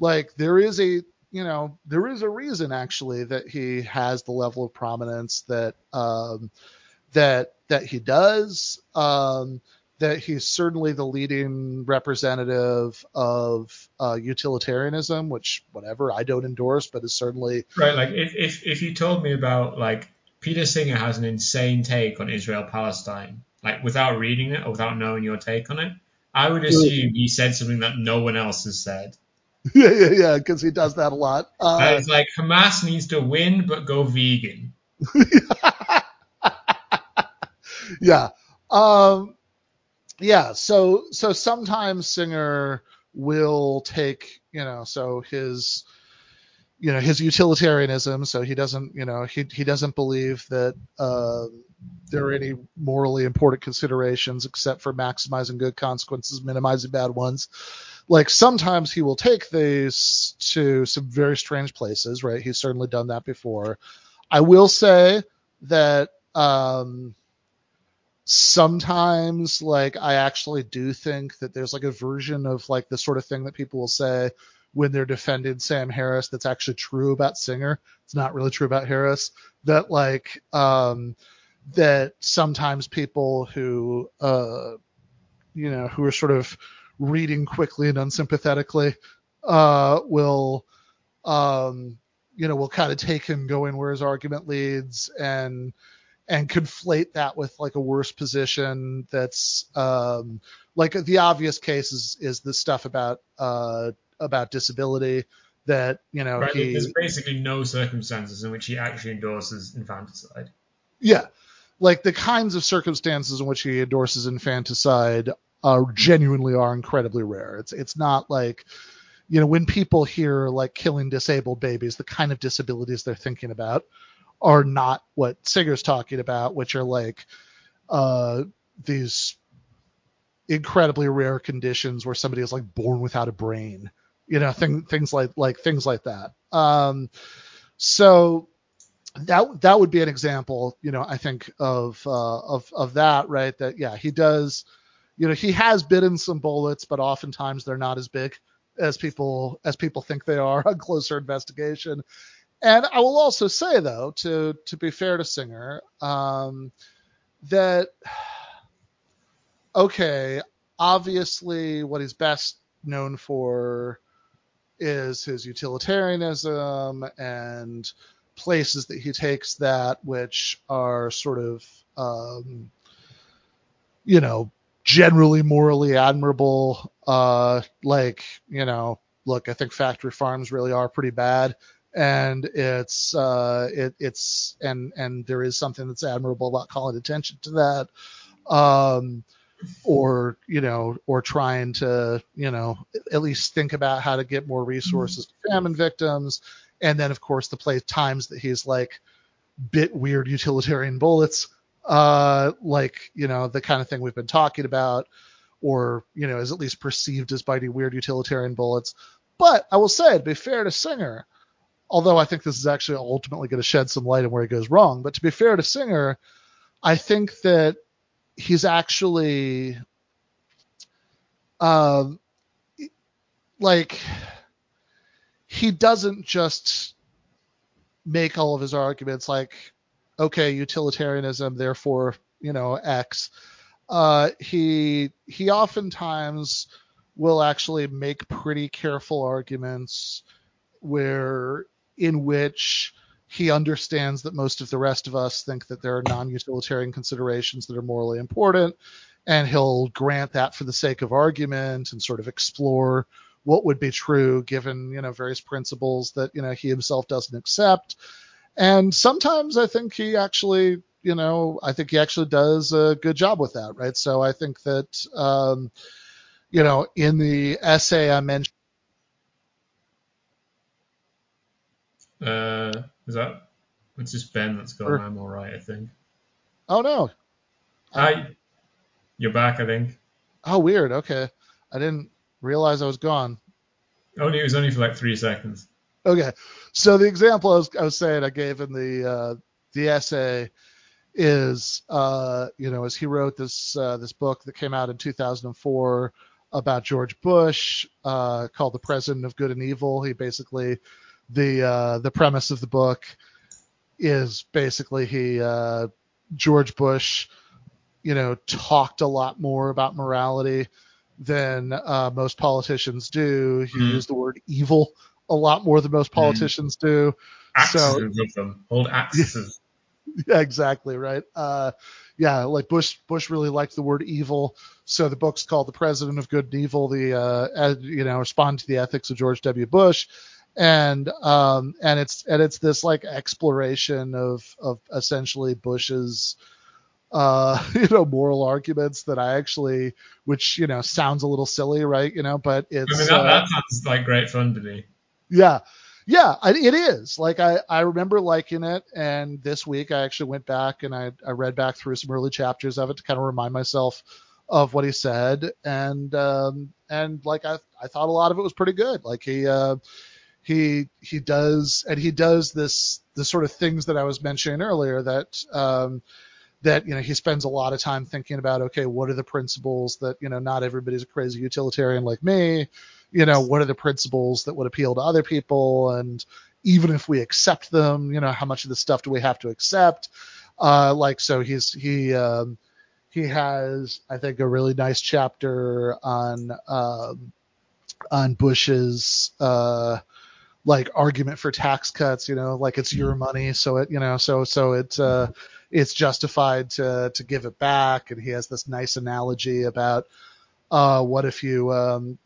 like there is a you know there is a reason actually that he has the level of prominence that um, that that he does. Um, that he's certainly the leading representative of uh, utilitarianism, which whatever I don't endorse, but is certainly right. Like if, if if you told me about like Peter Singer has an insane take on Israel Palestine, like without reading it or without knowing your take on it, I would assume he said something that no one else has said. Yeah, yeah, yeah, because he does that a lot. Uh, it's like Hamas needs to win but go vegan. yeah. Um, yeah, so so sometimes Singer will take, you know, so his you know his utilitarianism so he doesn't you know he he doesn't believe that uh, there are any morally important considerations except for maximizing good consequences minimizing bad ones. Like sometimes he will take these to some very strange places right? He's certainly done that before. I will say that um sometimes like I actually do think that there's like a version of like the sort of thing that people will say when they're defending Sam Harris that's actually true about Singer. It's not really true about Harris. That like um that sometimes people who uh you know who are sort of reading quickly and unsympathetically uh, will um, you know will kind of take him going where his argument leads and and conflate that with like a worse position that's um, like the obvious case is is the stuff about uh, about disability that you know right, he, there's basically no circumstances in which he actually endorses infanticide. Yeah. Like the kinds of circumstances in which he endorses infanticide uh, genuinely are incredibly rare. It's it's not like you know when people hear like killing disabled babies the kind of disabilities they're thinking about are not what Singer's talking about, which are like uh, these incredibly rare conditions where somebody is like born without a brain, you know, thing, things like like things like that. Um, so that that would be an example, you know, I think of uh, of of that, right? That yeah, he does, you know, he has bitten some bullets, but oftentimes they're not as big as people as people think they are on closer investigation. And I will also say, though, to to be fair to Singer, um, that okay, obviously, what he's best known for is his utilitarianism and places that he takes that which are sort of um, you know generally morally admirable uh, like you know look i think factory farms really are pretty bad and it's uh, it, it's and and there is something that's admirable about calling attention to that, um, or you know, or trying to you know at least think about how to get more resources to famine victims, and then of course the play times that he's like bit weird utilitarian bullets, uh, like you know the kind of thing we've been talking about, or you know is at least perceived as biting weird utilitarian bullets. But I will say, to be fair to Singer, although I think this is actually ultimately going to shed some light on where he goes wrong. But to be fair to Singer, I think that he's actually um, like he doesn't just make all of his arguments like okay utilitarianism therefore you know x uh, he he oftentimes will actually make pretty careful arguments where in which he understands that most of the rest of us think that there are non-utilitarian considerations that are morally important and he'll grant that for the sake of argument and sort of explore what would be true given you know various principles that you know he himself doesn't accept. And sometimes i think he actually you know i think he actually does a good job with that right? So i think that um, you know in the essay i mentioned Uh, is that? It's just Ben that's gone. I'm all right, I think. Oh no. Hi. You're back, I think. Oh, weird. Okay, I didn't realize I was gone. Only it was only for like three seconds. Okay, so the example I was, I was saying I gave in the uh, the essay is uh, you know as he wrote this uh, this book that came out in 2004 about George Bush uh, called The President of Good and Evil. He basically the uh, the premise of the book is basically he uh, George Bush, you know, talked a lot more about morality than uh, most politicians do. He mm. used the word evil a lot more than most mm-hmm. politicians mm. do. Axes so, of them, old axes. Yeah, exactly right. Uh, yeah, like Bush. Bush really liked the word evil, so the book's called "The President of Good and Evil." The uh, you know respond to the ethics of George W. Bush and um, and it's and it's this like exploration of of essentially Bush's uh, you know moral arguments that I actually, which you know sounds a little silly, right? You know, but it's I mean, that, uh, that sounds like great fun to me. Yeah, yeah, it is. Like I I remember liking it, and this week I actually went back and I I read back through some early chapters of it to kind of remind myself of what he said, and um and like I I thought a lot of it was pretty good. Like he uh he he does and he does this the sort of things that I was mentioning earlier that um, that you know he spends a lot of time thinking about okay what are the principles that you know not everybody's a crazy utilitarian like me? You know what are the principles that would appeal to other people? And even if we accept them you know how much of the stuff do we have to accept? Uh, like so he's he um, he has, I think, a really nice chapter on um, on Bush's uh, like argument for tax cuts. You know, like it's your money, so it you know, so so it uh, it's justified to to give it back. And he has this nice analogy about uh, what if you um,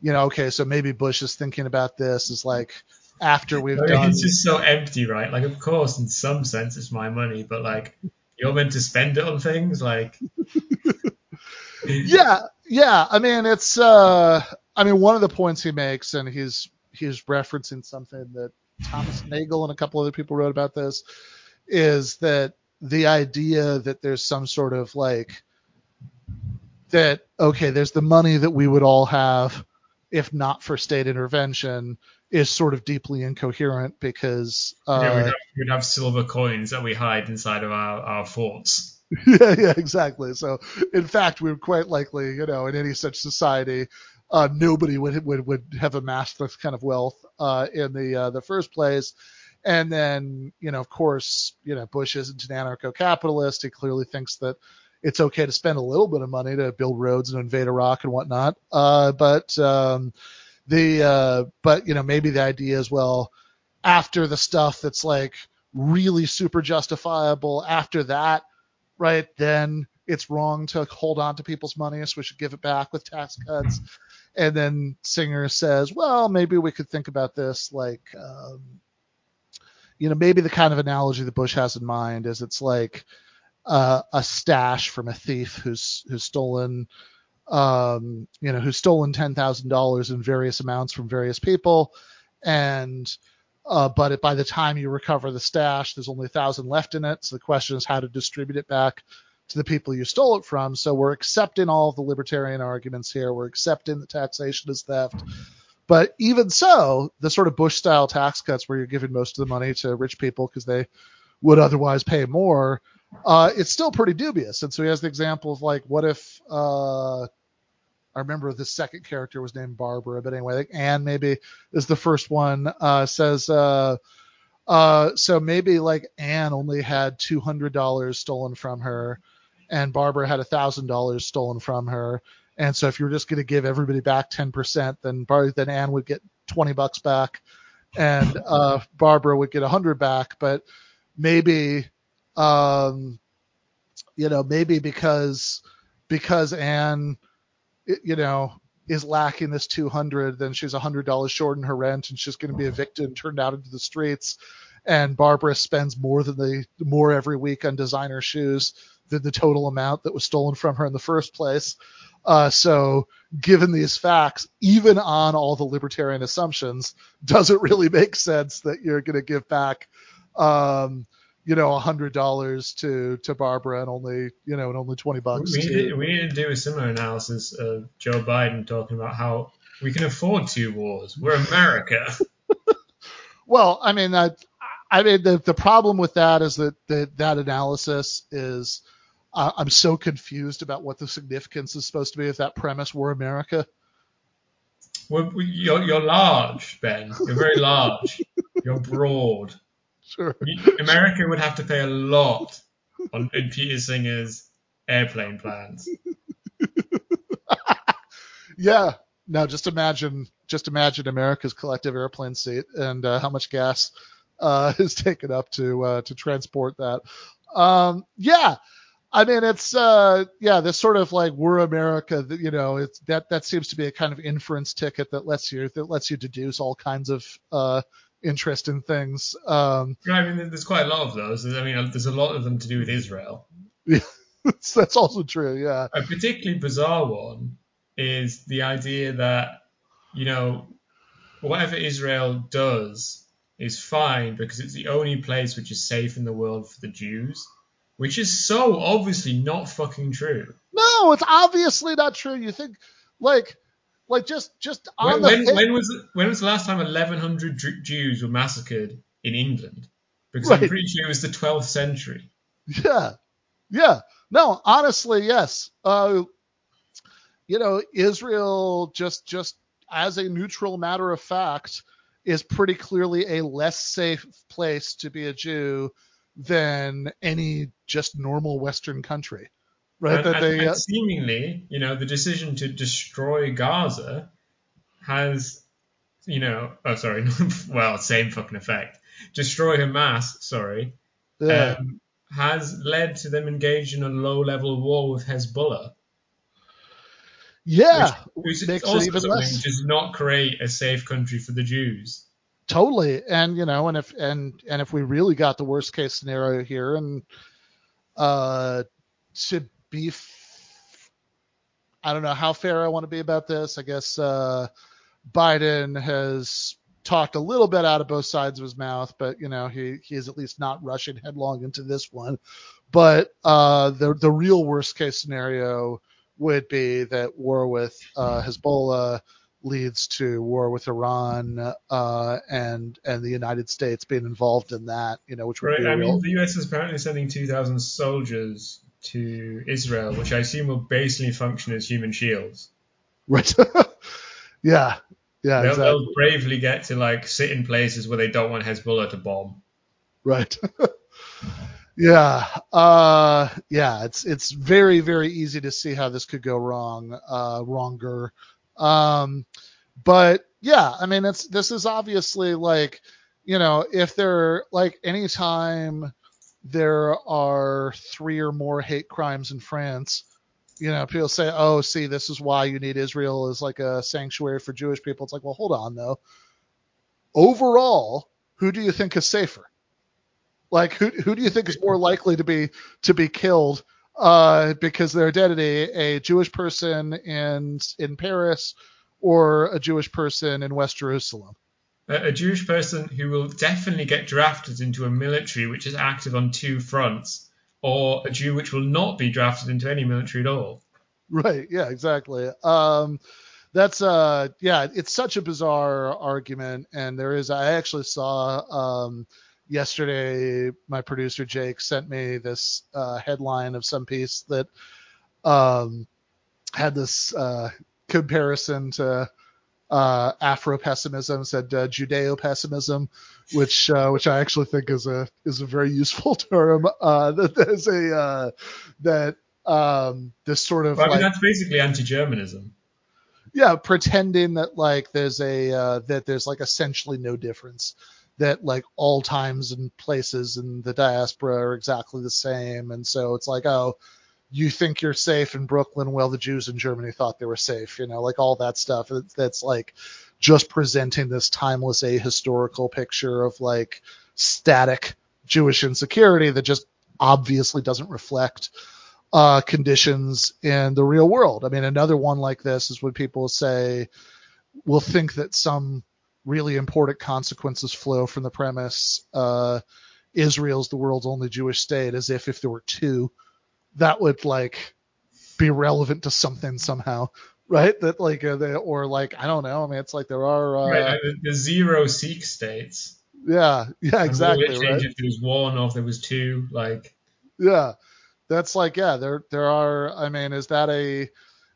you know, okay, so maybe Bush is thinking about this is like after we've I mean, done. It's just so empty, right? Like, of course, in some sense, it's my money, but like, you're meant to spend it on things. Like, yeah, yeah. I mean, it's. uh I mean, one of the points he makes, and he's he's referencing something that Thomas Nagel and a couple other people wrote about this, is that the idea that there's some sort of like that okay, there's the money that we would all have if not for state intervention is sort of deeply incoherent because uh, yeah, we'd have, we'd have silver coins that we hide inside of our, our forts. yeah, yeah, exactly. So, in fact, we would quite likely, you know, in any such society, uh, nobody would, would would have amassed this kind of wealth uh, in the uh, the first place. And then, you know, of course, you know, Bush isn't an anarcho-capitalist. He clearly thinks that it's okay to spend a little bit of money to build roads and invade Iraq and whatnot. Uh, but um, the uh, but you know maybe the idea is well after the stuff that's like really super justifiable after that right then it's wrong to hold on to people's money so we should give it back with tax cuts and then singer says well maybe we could think about this like um, you know maybe the kind of analogy that bush has in mind is it's like uh, a stash from a thief who's who's stolen um, you know who's stolen ten thousand dollars in various amounts from various people, and uh, but it, by the time you recover the stash, there's only a thousand left in it. So the question is how to distribute it back to the people you stole it from. So we're accepting all of the libertarian arguments here. We're accepting that taxation is theft. But even so, the sort of Bush style tax cuts where you're giving most of the money to rich people because they would otherwise pay more, uh, it's still pretty dubious. And so he has the example of like, what if, uh, I remember the second character was named Barbara, but anyway, think Anne maybe is the first one, uh, says, uh, uh, so maybe like Anne only had $200 stolen from her and Barbara had $1,000 stolen from her. And so if you were just going to give everybody back 10%, then Bar- then Anne would get 20 bucks back and, uh, Barbara would get 100 back. But maybe, um, you know, maybe because because Anne, you know, is lacking this 200, then she's $100 short in her rent, and she's going to be evicted and turned out into the streets. And Barbara spends more than the more every week on designer shoes than the total amount that was stolen from her in the first place. Uh, so, given these facts, even on all the libertarian assumptions, does it really make sense that you're going to give back um, you know, a hundred dollars to to Barbara and only you know and only twenty bucks. We to... need, we need to do a similar analysis of Joe Biden talking about how we can afford two wars. We're America. well, I mean, I, I mean, the the problem with that is that that, that analysis is. Uh, I'm so confused about what the significance is supposed to be if that premise were America. Well, you're, you're large, Ben. You're very large. you're broad. Sure. America would have to pay a lot on Peter Singer's airplane plans. yeah. Now just imagine, just imagine America's collective airplane seat and uh, how much gas uh, is taken up to uh, to transport that. Um, yeah. I mean, it's uh, yeah, this sort of like we're America, you know, it's that that seems to be a kind of inference ticket that lets you that lets you deduce all kinds of uh, interesting things. Um, yeah, I mean, there's quite a lot of those. I mean, there's a lot of them to do with Israel. Yeah, that's also true. Yeah. A particularly bizarre one is the idea that you know whatever Israel does is fine because it's the only place which is safe in the world for the Jews, which is so obviously not fucking true. No, it's obviously not true. You think like like just just on when, the when, when was when was the last time 1,100 Jews were massacred in England? Because Right. I'm pretty sure it was the 12th century. Yeah. Yeah. No, honestly, yes. Uh, you know, Israel just just as a neutral matter of fact is pretty clearly a less safe place to be a Jew than any just normal Western country. right? And, that and- they and uh, seemingly, you know, the decision to destroy Gaza has, you know, oh sorry, well, same fucking effect. Destroy Hamas, sorry, yeah. um, has led to them engaged in a low-level war with Hezbollah, yeah, which makes it even less. does not create a safe country for the Jews. Totally. And you know and if and and if we really got the worst case scenario here and uh to be f- i don't know how fair i want to be about this. I guess uh biden has talked a little bit out of both sides of his mouth but you know he he is at least not rushing headlong into this one. But uh the the real worst case scenario would be that war with uh hezbollah leads to war with Iran uh, and and the United States being involved in that, you know, which would Right. be I real mean, the US is apparently sending 2,000 soldiers to Israel, which I assume will basically function as human shields. right. yeah, yeah, they'll, exactly. they'll bravely get to like sit in places where they don't want Hezbollah to bomb. Right. yeah. Uh, yeah. It's it's very very easy to see how this could go wrong. Uh, wronger. Um, but yeah, I mean, it's this is obviously like, you know, if there like anytime there are three or more hate crimes in France, you know, people say, oh, see, this is why you need Israel as like a sanctuary for Jewish people. It's like, well, hold on though. Overall, who do you think is safer? Like, who who do you think is more likely to be to be killed uh, because their identity, a Jewish person in in Paris or a Jewish person in West Jerusalem? A, a Jewish person who will definitely get drafted into a military which is active on two fronts, or a Jew which will not be drafted into any military at all. Right. Yeah. Exactly. Um, that's uh, yeah. It's such a bizarre argument, and there is. I actually saw um, yesterday. My producer Jake sent me this uh, headline of some piece that um, had this uh, comparison to uh, Afro pessimism, said uh, Judeo pessimism, which uh, which I actually think is a is a very useful term. Uh, that there's a uh, that um, this sort of Well, I mean, like that's basically anti-Germanism. yeah, pretending that like there's a uh, that there's like essentially no difference. That like all times and places in the diaspora are exactly the same, and so it's like oh, you think you're safe in Brooklyn, well the Jews in Germany thought they were safe, you know, like all that stuff. That's, like just presenting this timeless ahistorical picture of like static Jewish insecurity that just obviously doesn't reflect uh, conditions in the real world. I mean, another one like this is when people say, will think that some really important consequences flow from the premise uh, Israel's the world's only Jewish state, as if if there were two, that would like be relevant to something somehow, right? That like, uh, they, or like, I don't know. I mean, it's like there are, uh, right, the, the zero Sikh states. yeah, yeah, exactly, change right? if there was one or if there was two? Like, Yeah. That's like, yeah, there there are I mean, is that a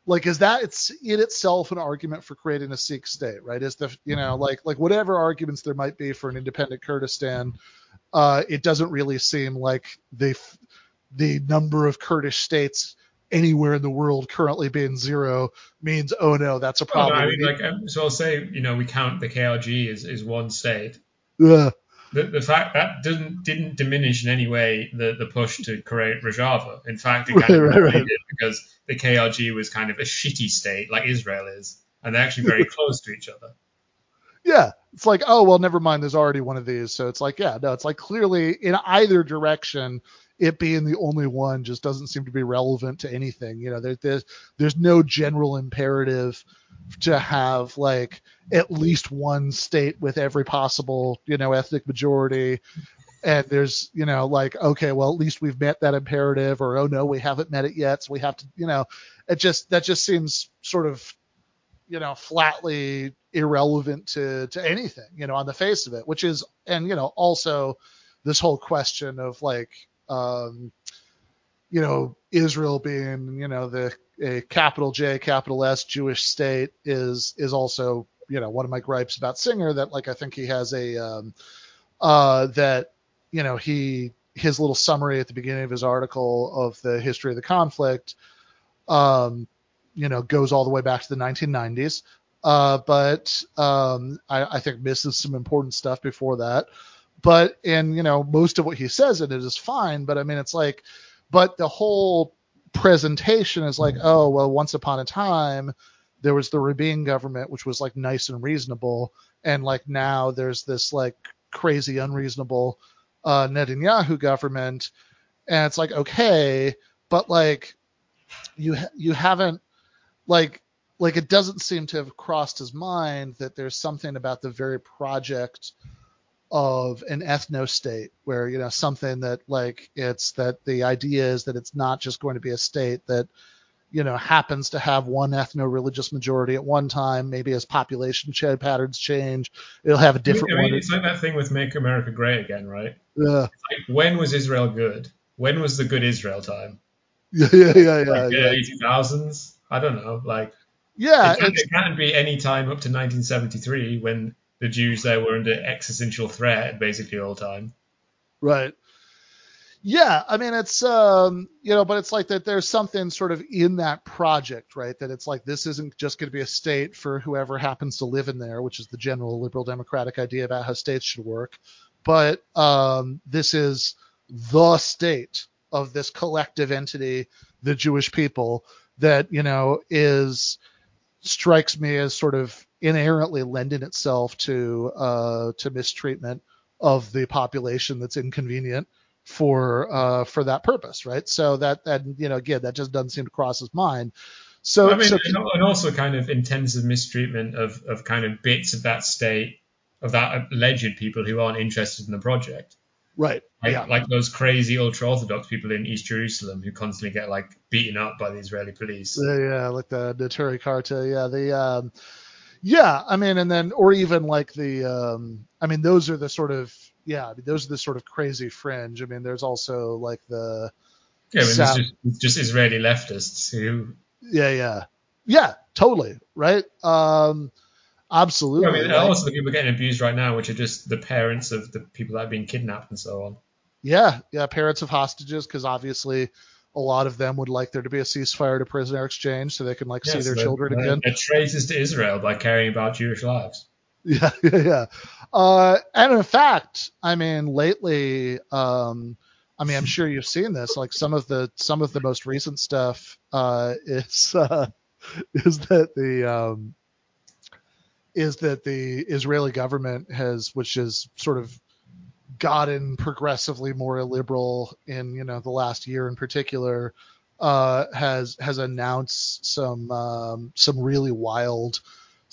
like is that it's in itself an argument for creating a Sikh state, right? Is the you know, like like whatever arguments there might be for an independent Kurdistan, uh, it doesn't really seem like the the number of Kurdish states anywhere in the world currently being zero means oh no, that's a oh, no, problem. I mean, like, um, so I'll say, you know, we count the KRG as, as one state. The, the fact that didn't didn't diminish in any way the, the push to create Rojava. In fact, it kind of Right, right, right. it because the KRG was kind of a shitty state like Israel is, and they're actually very close to each other. Yeah, it's like, oh well, never mind. There's already one of these, so it's like, yeah, no, it's like clearly in either direction, it being the only one just doesn't seem to be relevant to anything. You know, there, there's there's no general imperative to have like at least one state with every possible you know ethnic majority. And there's, you know, like, okay, well, at least we've met that imperative, or oh no, we haven't met it yet, so we have to, you know, it just that just seems sort of you know, flatly irrelevant to to anything, you know, on the face of it, which is and you know, also this whole question of like um you know, Israel being, you know, the a capital J, capital S Jewish state is is also, you know, one of my gripes about Singer that like I think he has a um uh that you know, he his little summary at the beginning of his article of the history of the conflict, um, you know, goes all the way back to the 1990s. Uh, but um, I, I, think misses some important stuff before that. But and you know, most of what he says in it is fine. But I mean, it's like, but the whole presentation is like, oh well, once upon a time there was the Rabin government, which was like nice and reasonable, and like now there's this like crazy unreasonable uh, Netanyahu government, and it's like okay, but like you you haven't like like it doesn't seem to have crossed his mind that there's something about the very project of an ethno state where you know something that like it's that the idea is that it's not just going to be a state that you know happens to have one ethno religious majority at one time maybe as population patterns change it'll have a different I mean, one it's like that thing with make america great again right yeah like, when was israel good when was the good israel time yeah yeah yeah yeah, like yeah. the 2000s i don't know like yeah it, it can't be any time up to 1973 when the Jews there were under existential threat basically all the time. Right. Yeah, I mean it's um you know, but it's like that there's something sort of in that project, right? That it's like this isn't just going to be a state for whoever happens to live in there, which is the general liberal democratic idea about how states should work, but um this is the state of this collective entity, the Jewish people that, you know, is strikes me as sort of inherently lending itself to uh, to mistreatment of the population that's inconvenient for uh, for that purpose, right? So that that you know again that just doesn't seem to cross his mind. So, I mean, so and also kind of intensive mistreatment of of kind of bits of that state of that alleged people who aren't interested in the project. Right. Like, yeah. like those crazy ultra orthodox people in East Jerusalem who constantly get like beaten up by the Israeli police. Yeah, yeah like the Neturei Karta. Yeah, the um, yeah, I mean, and then or even like the um, I mean, those are the sort of yeah, I mean, those are the sort of crazy fringe. I mean, there's also like the yeah, I mean, South, just, just Israeli leftists who yeah, yeah, yeah, totally right. Um, Absolutely. I mean, like, also the people getting abused right now, which are just the parents of the people that have been kidnapped and so on. Yeah, yeah, parents of hostages, because obviously a lot of them would like there to be a ceasefire to prisoner exchange so they can like yeah, see their children again. It traces to Israel by caring about Jewish lives. Yeah, yeah, yeah. Uh, and in fact, I mean, lately, um, I mean, I'm sure you've seen this. Like some of the some of the most recent stuff uh, is uh, is that the um, is that the Israeli government has, which has sort of gotten progressively more illiberal in you know the last year in particular, uh, has has announced some um, some really wild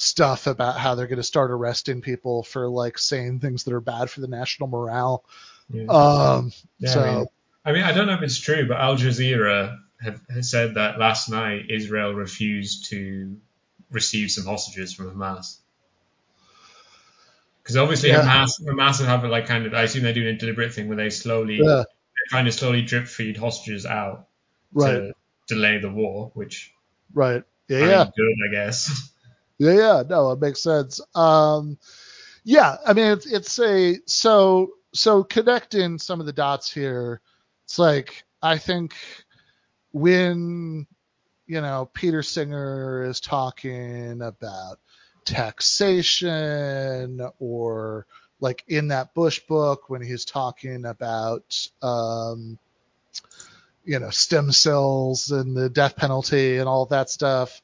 stuff about how they're going to start arresting people for like saying things that are bad for the national morale. Yeah. Um, yeah, so. I mean, I mean, I don't know if it's true, but Al Jazeera have, have said that last night Israel refused to receive some hostages from Hamas. Because obviously yeah. Hamas, Hamas have like kind of, I assume they're doing a deliberate thing where they slowly, yeah. they're trying to slowly drip feed hostages out right. to delay the war, which right, yeah, yeah, good, I guess. Yeah, yeah, no, it makes sense. Um, yeah, I mean, it's it's a so so connecting some of the dots here. It's like I think when you know Peter Singer is talking about taxation or like in that Bush book when he's talking about um, you know stem cells and the death penalty and all that stuff.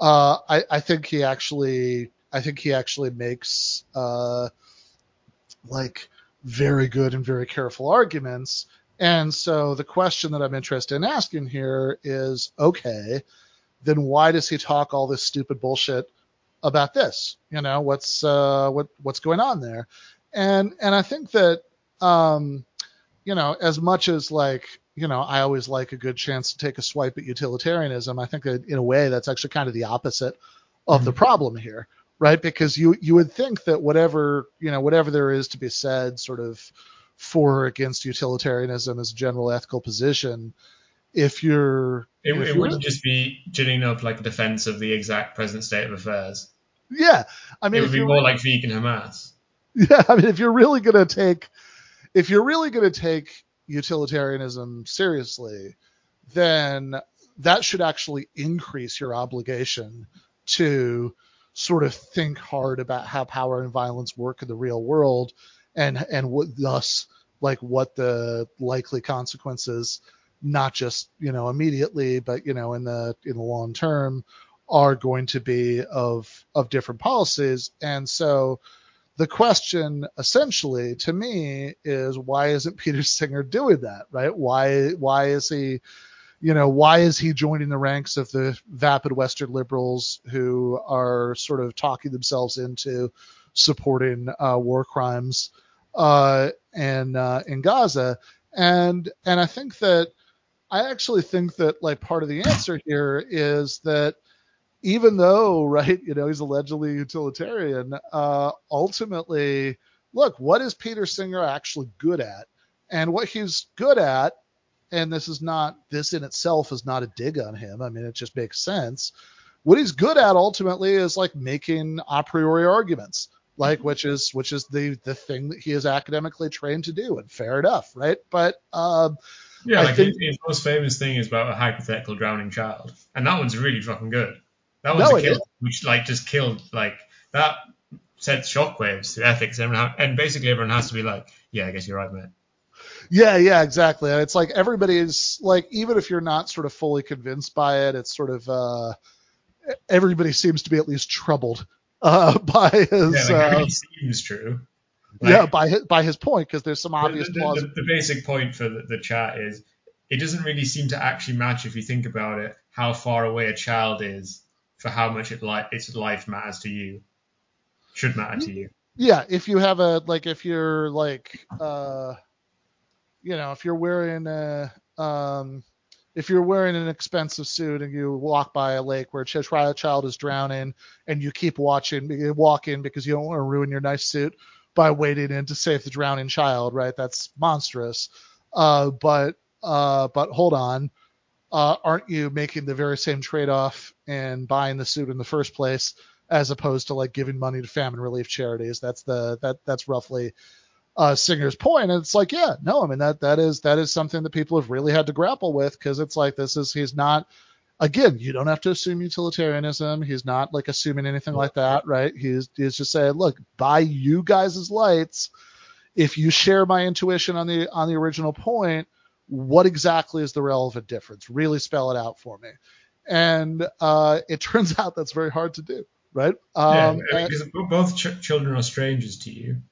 Uh, I, I think he actually I think he actually makes uh, like very good and very careful arguments. And so the question that I'm interested in asking here is okay, then why does he talk all this stupid bullshit about this. You know, what's uh, what what's going on there? And and I think that um, you know, as much as like you know, I always like a good chance to take a swipe at utilitarianism. I think that in a way that's actually kind of the opposite of mm-hmm. the problem here, right? Because you you would think that whatever you know whatever there is to be said, sort of for or against utilitarianism as a general ethical position, if you're it, if it you're, wouldn't just be ginning up like a defense of the exact present state of affairs. Yeah, I mean, it would be more like vegan Hamas. Yeah, I mean, if you're really gonna take, if you're really gonna take, utilitarianism seriously, then that should actually increase your obligation to sort of think hard about how power and violence work in the real world and and what thus like what the likely consequences not just you know immediately but you know in the in the long term are going to be of of different policies. And so the question essentially to me is why isn't Peter Singer doing that right why why is he you know, why is he joining the ranks of the vapid Western liberals who are sort of talking themselves into supporting uh, war crimes uh, and uh, in Gaza? And and I think that I actually think that like part of the answer here is that even though right, you know, he's allegedly utilitarian, uh, ultimately, look, what is Peter Singer actually good at? And what he's good at and this is not this in itself is not a dig on him. I mean, it just makes sense. What he's good at ultimately is like making a priori arguments, like which is which is the the thing that he is academically trained to do, and fair enough, right? But um, yeah, I like think, his, his, most famous thing is about a hypothetical drowning child, and that one's really fucking good. That one's no, a kill, which like just killed like that sent shockwaves to ethics, everyone, and basically everyone has to be like, yeah, I guess you're right, man. Yeah, yeah, exactly. And it's like everybody's like, even if you're not sort of fully convinced by it, it's sort of uh, everybody seems to be at least troubled uh, by his. Yeah, like uh, seems true. Like, yeah, by his, by his point, because there's some obvious the, the, flaws. The, the, basic point for the, the chat is it doesn't really seem to actually match if you think about it how far away a child is for how much it li- its life matters to you, should matter to you. Yeah, if you have a like, if you're like. uh you know, if you're wearing a um, if you're wearing an expensive suit and you walk by a lake where a child is drowning and you keep watching, walk in because you don't want to ruin your nice suit by wading in to save the drowning child, right? That's monstrous. Uh, but uh, but hold on, uh, aren't you making the very same trade-off and buying the suit in the first place as opposed to like giving money to famine relief charities? That's the that that's roughly uh, Singer's point. and it's like, yeah, no, I mean that that is that is something that people have really had to grapple with because it's like this is he's not. Again, you don't have to assume utilitarianism. He's not like assuming anything like that, right? He's he's just saying, look, by you guys' lights, if you share my intuition on the on the original point, what exactly is the relevant difference? Really spell it out for me. And uh, it turns out that's very hard to do, right? Um, yeah, because both ch- children are strangers to you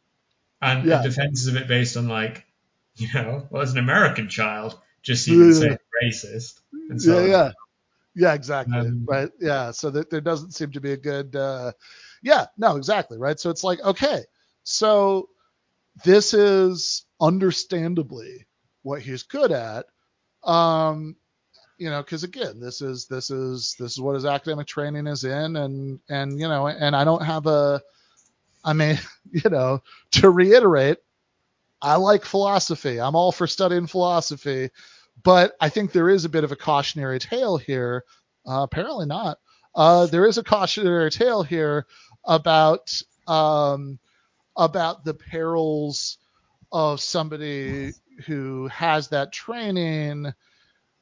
and yeah. the defenses of it based on like, you know, well, as an American child, just you the same racist. And so yeah, yeah, yeah, exactly, um, right, yeah. So that there doesn't seem to be a good, uh, yeah, no, exactly, right. So it's like, okay, so this is understandably what he's good at. Um, you know, because again, this is this is this is what his academic training is in, and and you know, and I don't have a I mean, you know, to reiterate, I like philosophy. I'm all for studying philosophy, but I think there is a bit of a cautionary tale here. Uh, apparently not. Uh, there is a cautionary tale here about um, about the perils of somebody who has that training,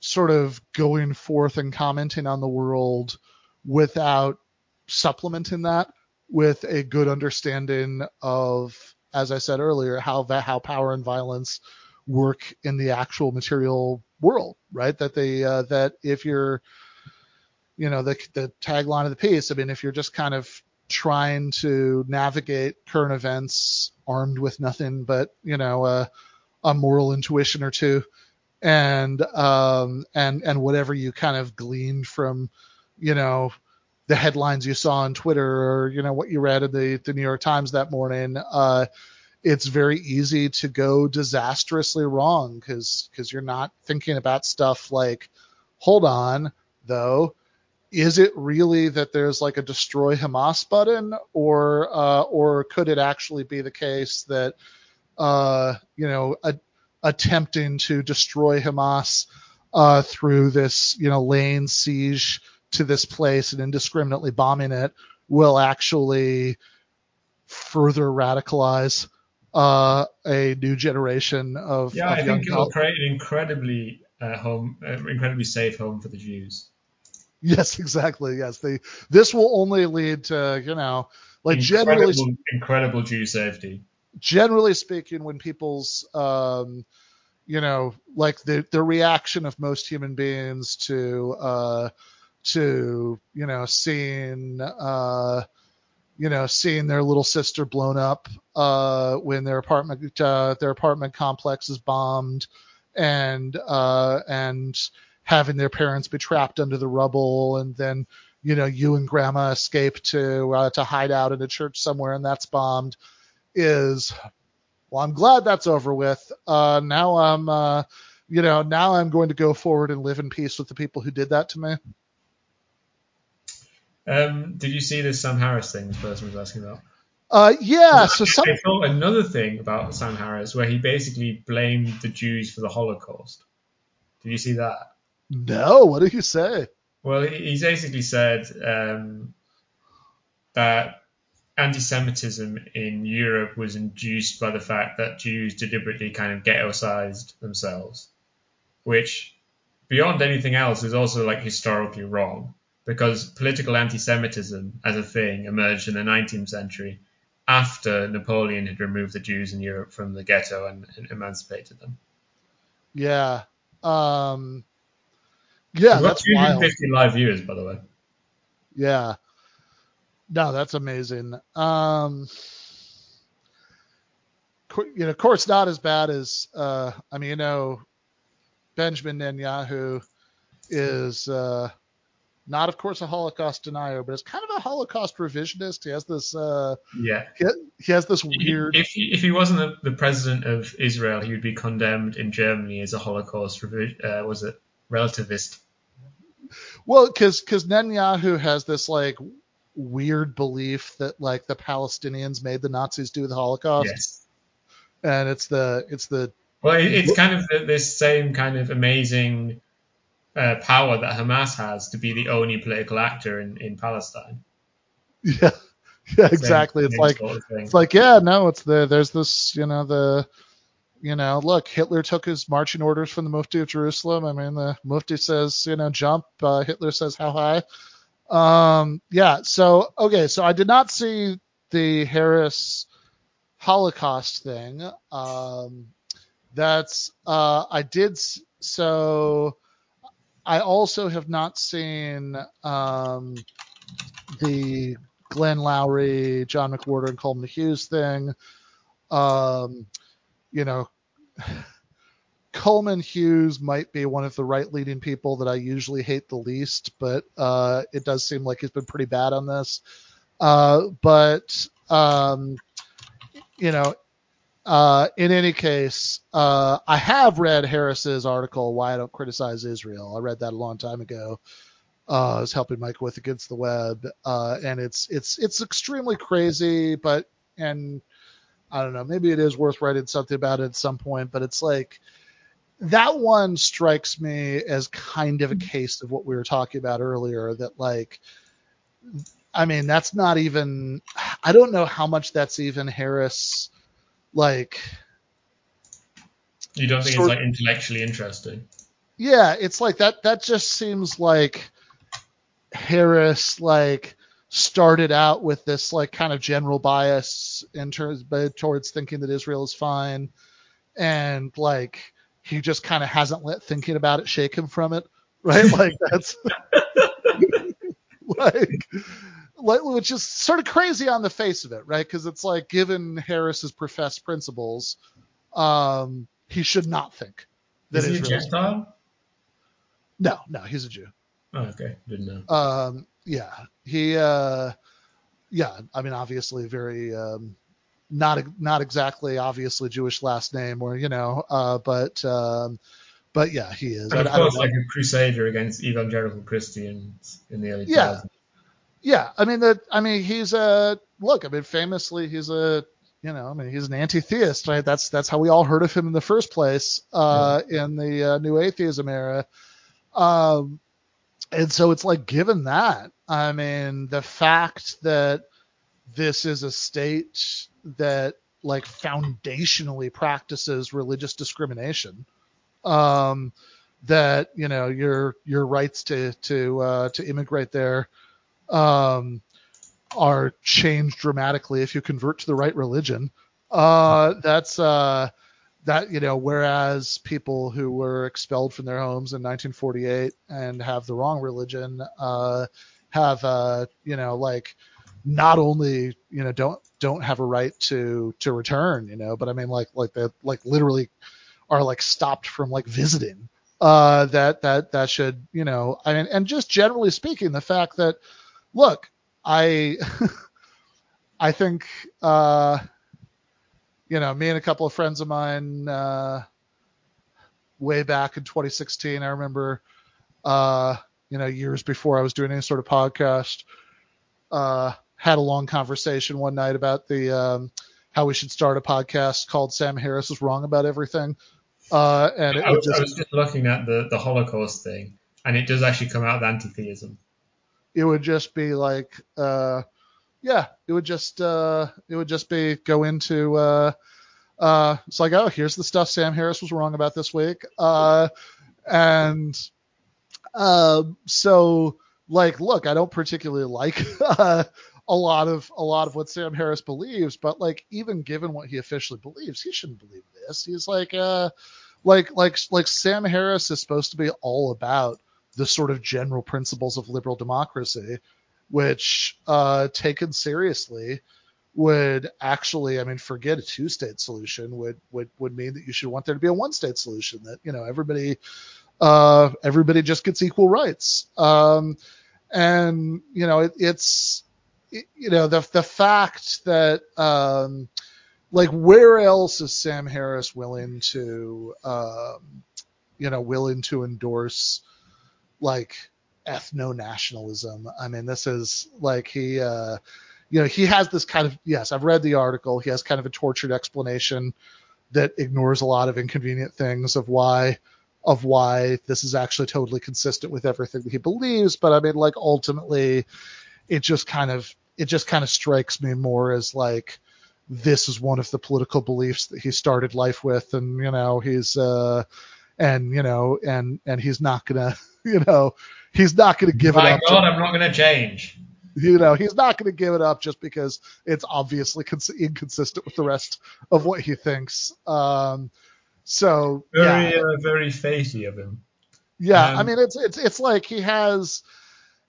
sort of going forth and commenting on the world without supplementing that with a good understanding of, as I said earlier, how that how power and violence work in the actual material world, right? That they uh, that if you're, you know, the the tagline of the piece. I mean, if you're just kind of trying to navigate current events armed with nothing but you know a, a moral intuition or two and um and and whatever you kind of gleaned from you know the headlines you saw on Twitter or you know what you read in the, the New York Times that morning, uh, it's very easy to go disastrously wrong because because you're not thinking about stuff like, hold on though, is it really that there's like a destroy Hamas button or uh, or could it actually be the case that uh, you know a, attempting to destroy Hamas uh, through this you know lane siege to this place and indiscriminately bombing it will actually further radicalize uh, a new generation of, Yeah, of I young think it'll create an incredibly uh, home, uh, incredibly safe home for the Jews. Yes, exactly. Yes, they. This will only lead to you know, like generally incredible, incredible Jew safety. Generally speaking, when people's, um, you know, like the the reaction of most human beings to, uh, to you know, seeing, uh, you know, seeing their little sister blown up, uh, when their apartment, uh, their apartment complex is bombed, and uh, and having their parents be trapped under the rubble, and then you know, you and grandma escape to uh, to hide out in a church somewhere, and that's bombed is well i'm glad that's over with uh now i'm uh you know now i'm going to go forward and live in peace with the people who did that to me Um, did you see this Sam Harris thing this person was asking about? uh yeah so some I thought another thing about Sam Harris where he basically blamed the Jews for the Holocaust. Did you see that? no what did he say Well, he he basically said um, that anti-Semitism in Europe was induced by the fact that Jews deliberately kind of ghetto-sized themselves, which, beyond anything else, is also like historically wrong because political anti-Semitism as a thing emerged in the 19th century after Napoleon had removed the Jews in Europe from the ghetto and, and emancipated them. yeah um yeah that's wild 250 live viewers, by the way. yeah no that's amazing um qu- you know of course not as bad as uh i mean you know benjamin netanyahu is uh not of course a holocaust denier but it's kind of a holocaust revisionist he has this uh Yeah. he, he has this weird If he, if he wasn't the, the president of Israel, he would be condemned in Germany as a Holocaust revi- uh, was it relativist? well because because netanyahu has this like weird belief that like the palestinians made the nazis do the holocaust Yes. and it's the it's the Well, it's kind of the, this same kind of amazing uh, power that Hamas has to be the only political actor in, in Palestine. yeah yeah Same- exactly it's same like sort of. It's like, yeah, no, it's the there's this, you know, the you know, look, Hitler took his marching orders from the Mufti of Jerusalem. I mean, the Mufti says, you know, jump. Uh, Hitler says, how high? Um, yeah. So, okay. So I did not see the Harris Holocaust thing. Um, that's, uh, I did. So I also have not seen, um, the Glenn Loury, John McWhorter, and Coleman Hughes thing. Um, you know, Coleman Hughes might be one of the right leading people that I usually hate the least, but uh, it does seem like he's been pretty bad on this. Uh, but um, you know, uh, in any case, uh, I have read Harris's article "Why I Don't Criticize Israel." I read that a long time ago. Uh, I was helping Mike with Against the Web, uh, and it's it's it's extremely crazy, but and I don't know, maybe it is worth writing something about it at some point, but it's like that one strikes me as kind of a mm-hmm. case of what we were talking about earlier that like I mean, that's not even I don't know how much that's even Harris like you don't think sort- it's like intellectually interesting? yeah, it's like that that just seems like Harris like started out with this like kind of general bias in terms but towards thinking that Israel is fine and like he just kind of hasn't let thinking about it shake him from it right like that's like like which is sort of crazy on the face of it right because it's like given Harris's professed principles um he should not think that Is he a Israel is Gentile? no no he's a Jew Oh, okay, didn't know. um yeah he uh yeah i mean obviously very um not not exactly obviously jewish last name or you know uh but um but yeah he is I, And of I course, know. like a crusader against evangelical Christians in the early Yeah. 2000s. yeah i mean that i mean he's a look i mean famously he's a you know i mean he's an anti-theist right that's that's how we all heard of him in the first place uh in the uh, new atheism era um and so it's like given that i mean the fact that this is a state that like foundationally practices religious discrimination. Um, that you know your your rights to to uh, to immigrate there um, are changed dramatically if you convert to the right religion. Uh, that's uh, that you know whereas people who were expelled from their homes in 1948 and have the wrong religion uh, have uh, you know like not only you know don't don't have a right to to return you know but i mean like like they like literally are like stopped from like visiting uh that that that should you know I mean, and just generally speaking the fact that look i i think uh you know me and a couple of friends of mine uh way back in 2016 i remember uh you know years before i was doing any sort of podcast uh had a long conversation one night about the um, how we should start a podcast called Sam Harris is wrong about everything. Uh, and I was, just, I, was, just, looking at the, the Holocaust thing, and it does actually come out of anti-theism. It would just be like, uh, yeah, it would just uh, it would just be go into uh, uh, it's like, oh, here's the stuff Sam Harris was wrong about this week, uh, and uh, so like, look, I don't particularly like uh, a lot of a lot of what Sam Harris believes, but like even given what he officially believes, he shouldn't believe this. He's like uh like like like Sam Harris is supposed to be all about the sort of general principles of liberal democracy, which uh taken seriously would actually, I mean, forget a two-state solution would would would mean that you should want there to be a one-state solution that you know everybody uh everybody just gets equal rights. Um and you know it, it's you know the the fact that um, like where else is Sam Harris willing to um, you know willing to endorse like ethno nationalism? I mean, this is like he uh, you know he has this kind of yes, I've read the article. He has kind of a tortured explanation that ignores a lot of inconvenient things of why of why this is actually totally consistent with everything that he believes. But I mean, like ultimately, it just kind of it just kind of strikes me more as like this is one of the political beliefs that he started life with and you know he's uh and you know and and he's not gonna you know he's not gonna give My it up God, I'm not gonna change. You know, he's not going to give it up just because it's obviously cons- inconsistent with the rest of what he thinks. Um, so very, yeah. uh, very fatey of him. Yeah, um, I mean, it's it's it's like he has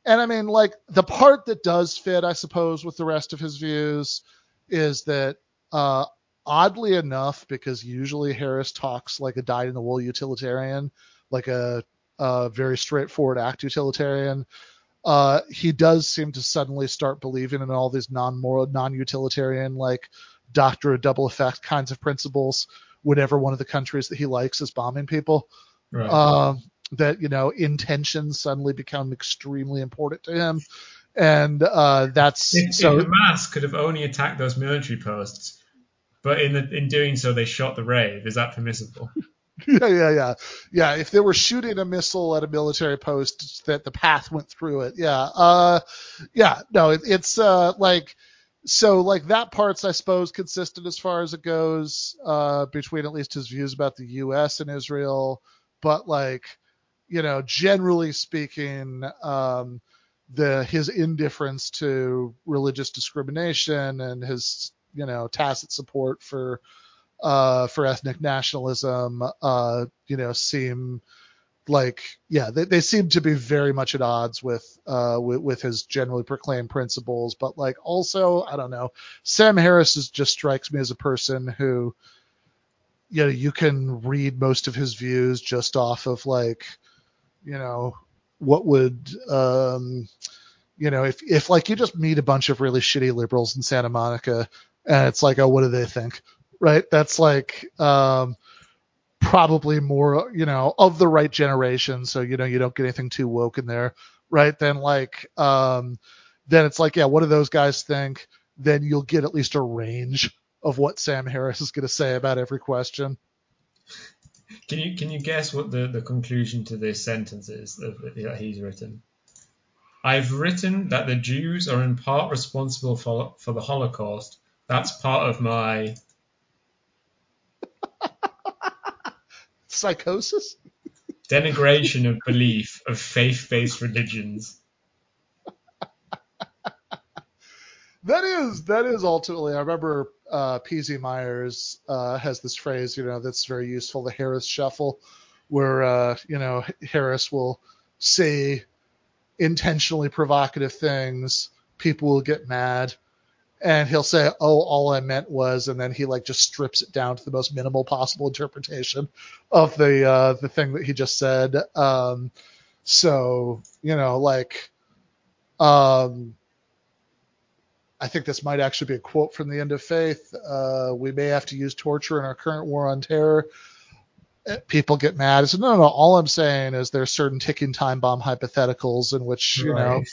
and I mean, like the part that does fit, I suppose, with the rest of his views is that, uh, oddly enough, because usually Harris talks like a dyed in the wool utilitarian, like a, a very straightforward act utilitarian. Uh, he does seem to suddenly start believing in all these non-moral, non-utilitarian, like doctrine of double effect kinds of principles whenever one of the countries that he likes is bombing people. Right. Um, that you know intentions suddenly become extremely important to him, and uh, that's if, so. If Hamas could have only attacked those military posts, but in the, in doing so they shot the rave. Is that permissible? yeah, yeah, yeah, yeah. If they were shooting a missile at a military post, that the path went through it. Yeah, uh, yeah. No, it, it's uh, like so like that part's I suppose consistent as far as it goes uh, between at least his views about the U.S. and Israel, but like you know, generally speaking, um, the his indifference to religious discrimination and his you know tacit support for uh, for ethnic nationalism, uh, you know, seem like yeah, they, they seem to be very much at odds with, uh, with with his generally proclaimed principles. But like also, I don't know, Sam Harris is, just strikes me as a person who, you know, you can read most of his views just off of like you know, what would, um, you know, if, if like you just meet a bunch of really shitty liberals in Santa Monica and it's like, oh, what do they think? Right. That's like, um, probably more, you know, of the right generation. So, you know, you don't get anything too woke in there. Right. Then like, um, then it's like, yeah, what do those guys think? Then you'll get at least a range of what Sam Harris is going to say about every question. Can you can you guess what the, the conclusion to this sentence is that, he's written? I've written that the Jews are in part responsible for for the Holocaust. That's part of my psychosis. Denigration of belief of faith-based religions. that is that is ultimately. I remember uh, P.Z. Myers uh, has this phrase, you know, that's very useful, the Harris shuffle, where uh, you know Harris will say intentionally provocative things, people will get mad, and he'll say, "Oh, all I meant was," and then he like just strips it down to the most minimal possible interpretation of the uh, the thing that he just said. Um, so you know, like, um, I think this might actually be a quote from the End of Faith. Uh, we may have to use torture in our current war on terror. Uh, People get mad. I said, no, no, no. All I'm saying is there's certain ticking time bomb hypotheticals in which you know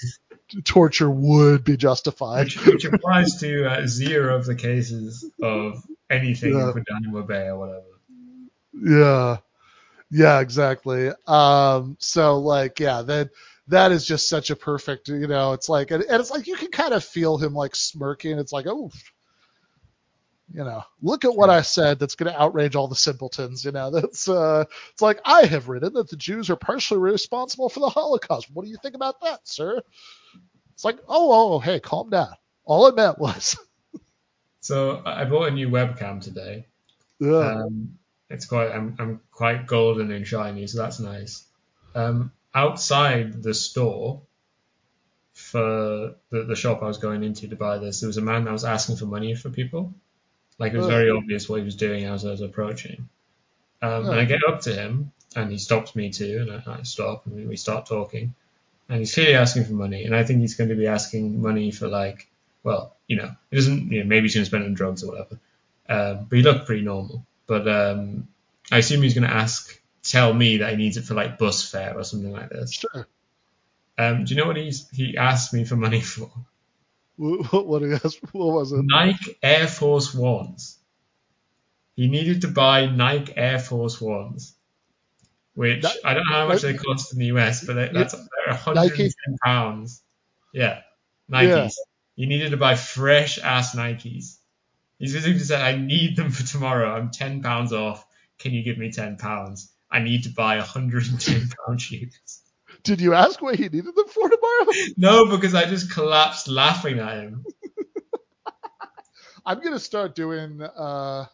torture would be justified. which, which applies to uh, zero of the cases of anything Yeah. Guantanamo Bay or whatever. Yeah. Yeah, exactly. Um, so like, yeah, that, that is just such a perfect, you know, it's like, and, and it's like, you can kind of feel him like smirking. It's like, oh, you know, look at what I said that's going to outrage all the simpletons. You know, that's, uh, it's like, I have written that the Jews are partially responsible for the Holocaust. What do you think about that, sir? It's like, oh, oh, hey, calm down. All I meant was, So I I bought a new webcam today. yeah, Um, it's quite I'm, I'm quite golden and shiny, so that's nice. Um, outside the store for the, the shop I was going into to buy this, there was a man that was asking for money for people. Like it was Oh. very obvious what he was doing as I was approaching. Um, and Oh. I get up to him and he stops me too, and I, I stop and we, we start talking. And he's clearly asking for money, and I think he's going to be asking money for like, well, you know, he doesn't, you know, maybe he's going to spend it on drugs or whatever. Um, but he looked pretty normal. But um, I assume he's going to ask, tell me that he needs it for like bus fare or something like this. sure. Um, do you know what he's he asked me for money for? What, what, what was it? Nike Air Force Ones. He needed to buy Nike Air Force Ones, which That- I don't know how much they cost in the US, but they, that's they're 110 pounds. Yeah, Nikes. Yeah. He needed to buy fresh ass Nikes. He's basically said, "I need them for tomorrow. I'm 10 pounds off. Can you give me 10 pounds? I need to buy 110 pound shoes." Did you ask what he needed them for tomorrow? No, because I just collapsed laughing at him. I'm gonna start doing. uh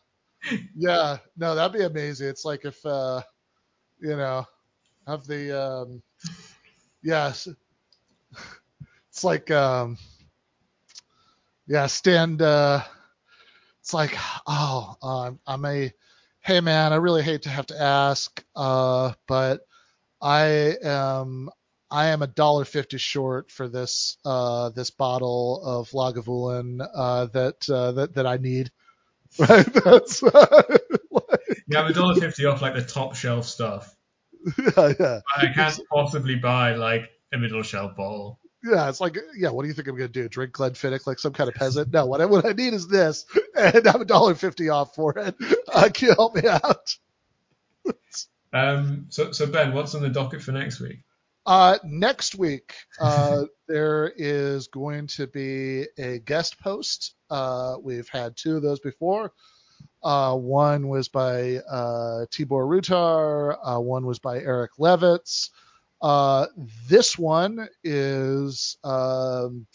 Yeah, no, that'd be amazing. It's like if, uh you know, have the, um yes, it's like, um yeah, stand. uh It's like, oh, um, I'm a, hey man, I really hate to have to ask, uh, but I am I am a dollar fifty short for this uh, this bottle of Lagavulin uh, that uh, that that I need. Right, that's Yeah, I'm a dollar fifty off like the top shelf stuff. yeah, yeah, I can't possibly buy like a middle shelf bottle. yeah. It's like, yeah. What do you think I'm gonna do? Drink Glenfiddich like some kind of peasant? No. What I what I need is this, and I'm a dollar fifty off for it. Uh, can you help me out? Um, so, so Ben, what's on the docket for next week? Uh, next week, uh, there is going to be a guest post. Uh, we've had two of those before. Uh, one was by uh, Tibor Rutar. Uh, one was by Eric Levitz. Uh, this one is um,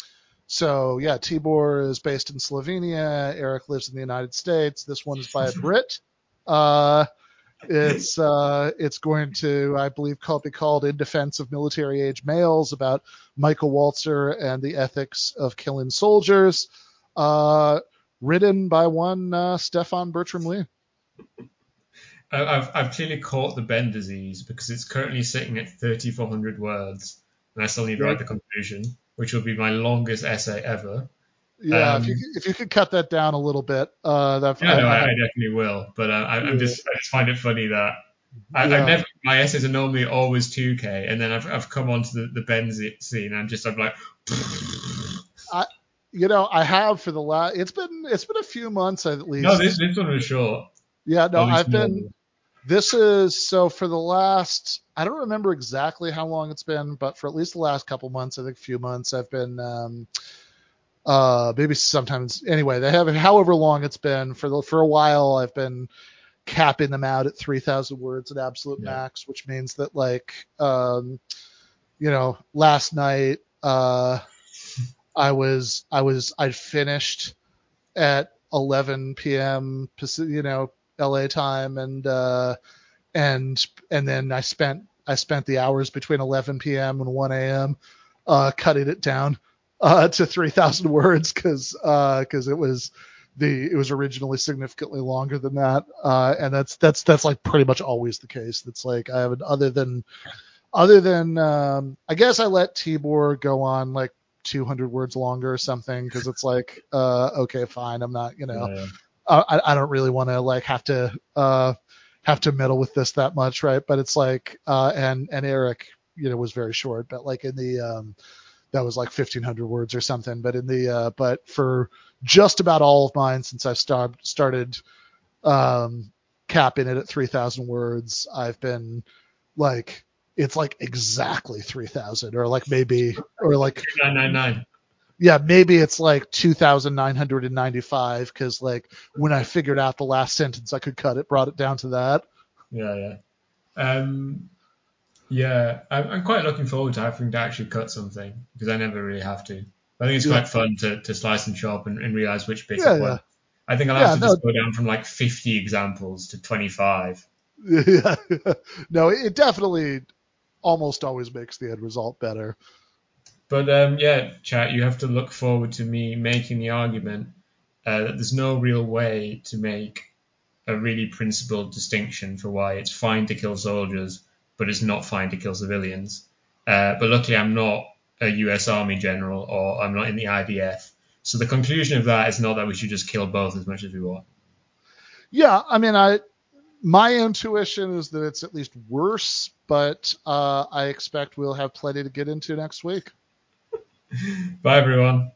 so yeah. Tibor is based in Slovenia. Eric lives in the United States. This one is by a Brit. Uh, it's uh, it's going to, I believe, call, be called "In Defense of Military Age Males" about Michael Walzer and the ethics of killing soldiers. Uh, written by one uh, Stefan Bertram Lee. I- I've, I've clearly caught the Ben disease because it's currently sitting at 3,400 words, and I still need to write the conclusion, which will be my longest essay ever. Yeah, Um, if you could- if you could cut that down a little bit, uh, that Yeah, no, I- I, I- I definitely will. But uh, I, I'm Yeah. just, I just find it funny that I, Yeah. I've never, my essays are normally always 2k, and then I've, I've come onto the, the Ben z- scene, and I'm just, I'm like, I, you know, I have for the last. It's been it's been a few months at least. no, this, this one was short. yeah, no, I've been. This is so for the last. I don't remember exactly how long it's been, but for at least the last couple months, I think a few months, I've been. Um, uh, maybe sometimes anyway. They have however long it's been for the for a while. I've been capping them out at 3,000 words at absolute Yeah. max, which means that like, um, you know, last night, uh, I was, I was, I finished at 11 p.m. You know, LA time and, uh, and, and then I spent, I spent the hours between 11 p.m. and 1 a.m. Uh, cutting it down, uh, to 3,000 words because, uh, cause it was, the it was originally significantly longer than that uh and that's that's that's like pretty much always the case that's like i haven't other than other than um i guess i let tibor go on like 200 words longer or something because it's like uh okay fine i'm not you know Yeah. I, I don't really want to like have to uh have to meddle with this that much right but it's like uh and and eric you know was very short but like in the um that was like 1500 words or something but in the uh but for just about all of mine since I've start, started um, capping it at 3,000 words. I've been like, it's like exactly 3,000 or like maybe, or like, 999. Yeah, maybe it's like 2,995 because like when I figured out the last sentence I could cut it, brought it down to that. Yeah, yeah. Um, yeah, I'm, I'm quite looking forward to having to actually cut something because I never really have to. I think it's Yeah. quite fun to, to slice and chop and, and realize which bits Yeah, yeah. I think I'll Yeah, have to no. just go down from like 50 examples to 25. Yeah. no, it definitely almost always makes the end result better. But um, yeah, chat, you have to look forward to me making the argument uh, that there's no real way to make a really principled distinction for why it's fine to kill soldiers, but it's not fine to kill civilians. Uh, but luckily, I'm not a US Army general or I'm not in the IDF. So the conclusion of that is not that we should just kill both as much as we want. Yeah, I mean, I my intuition is that it's at least worse, but uh, I expect we'll have plenty to get into next week. Bye, everyone.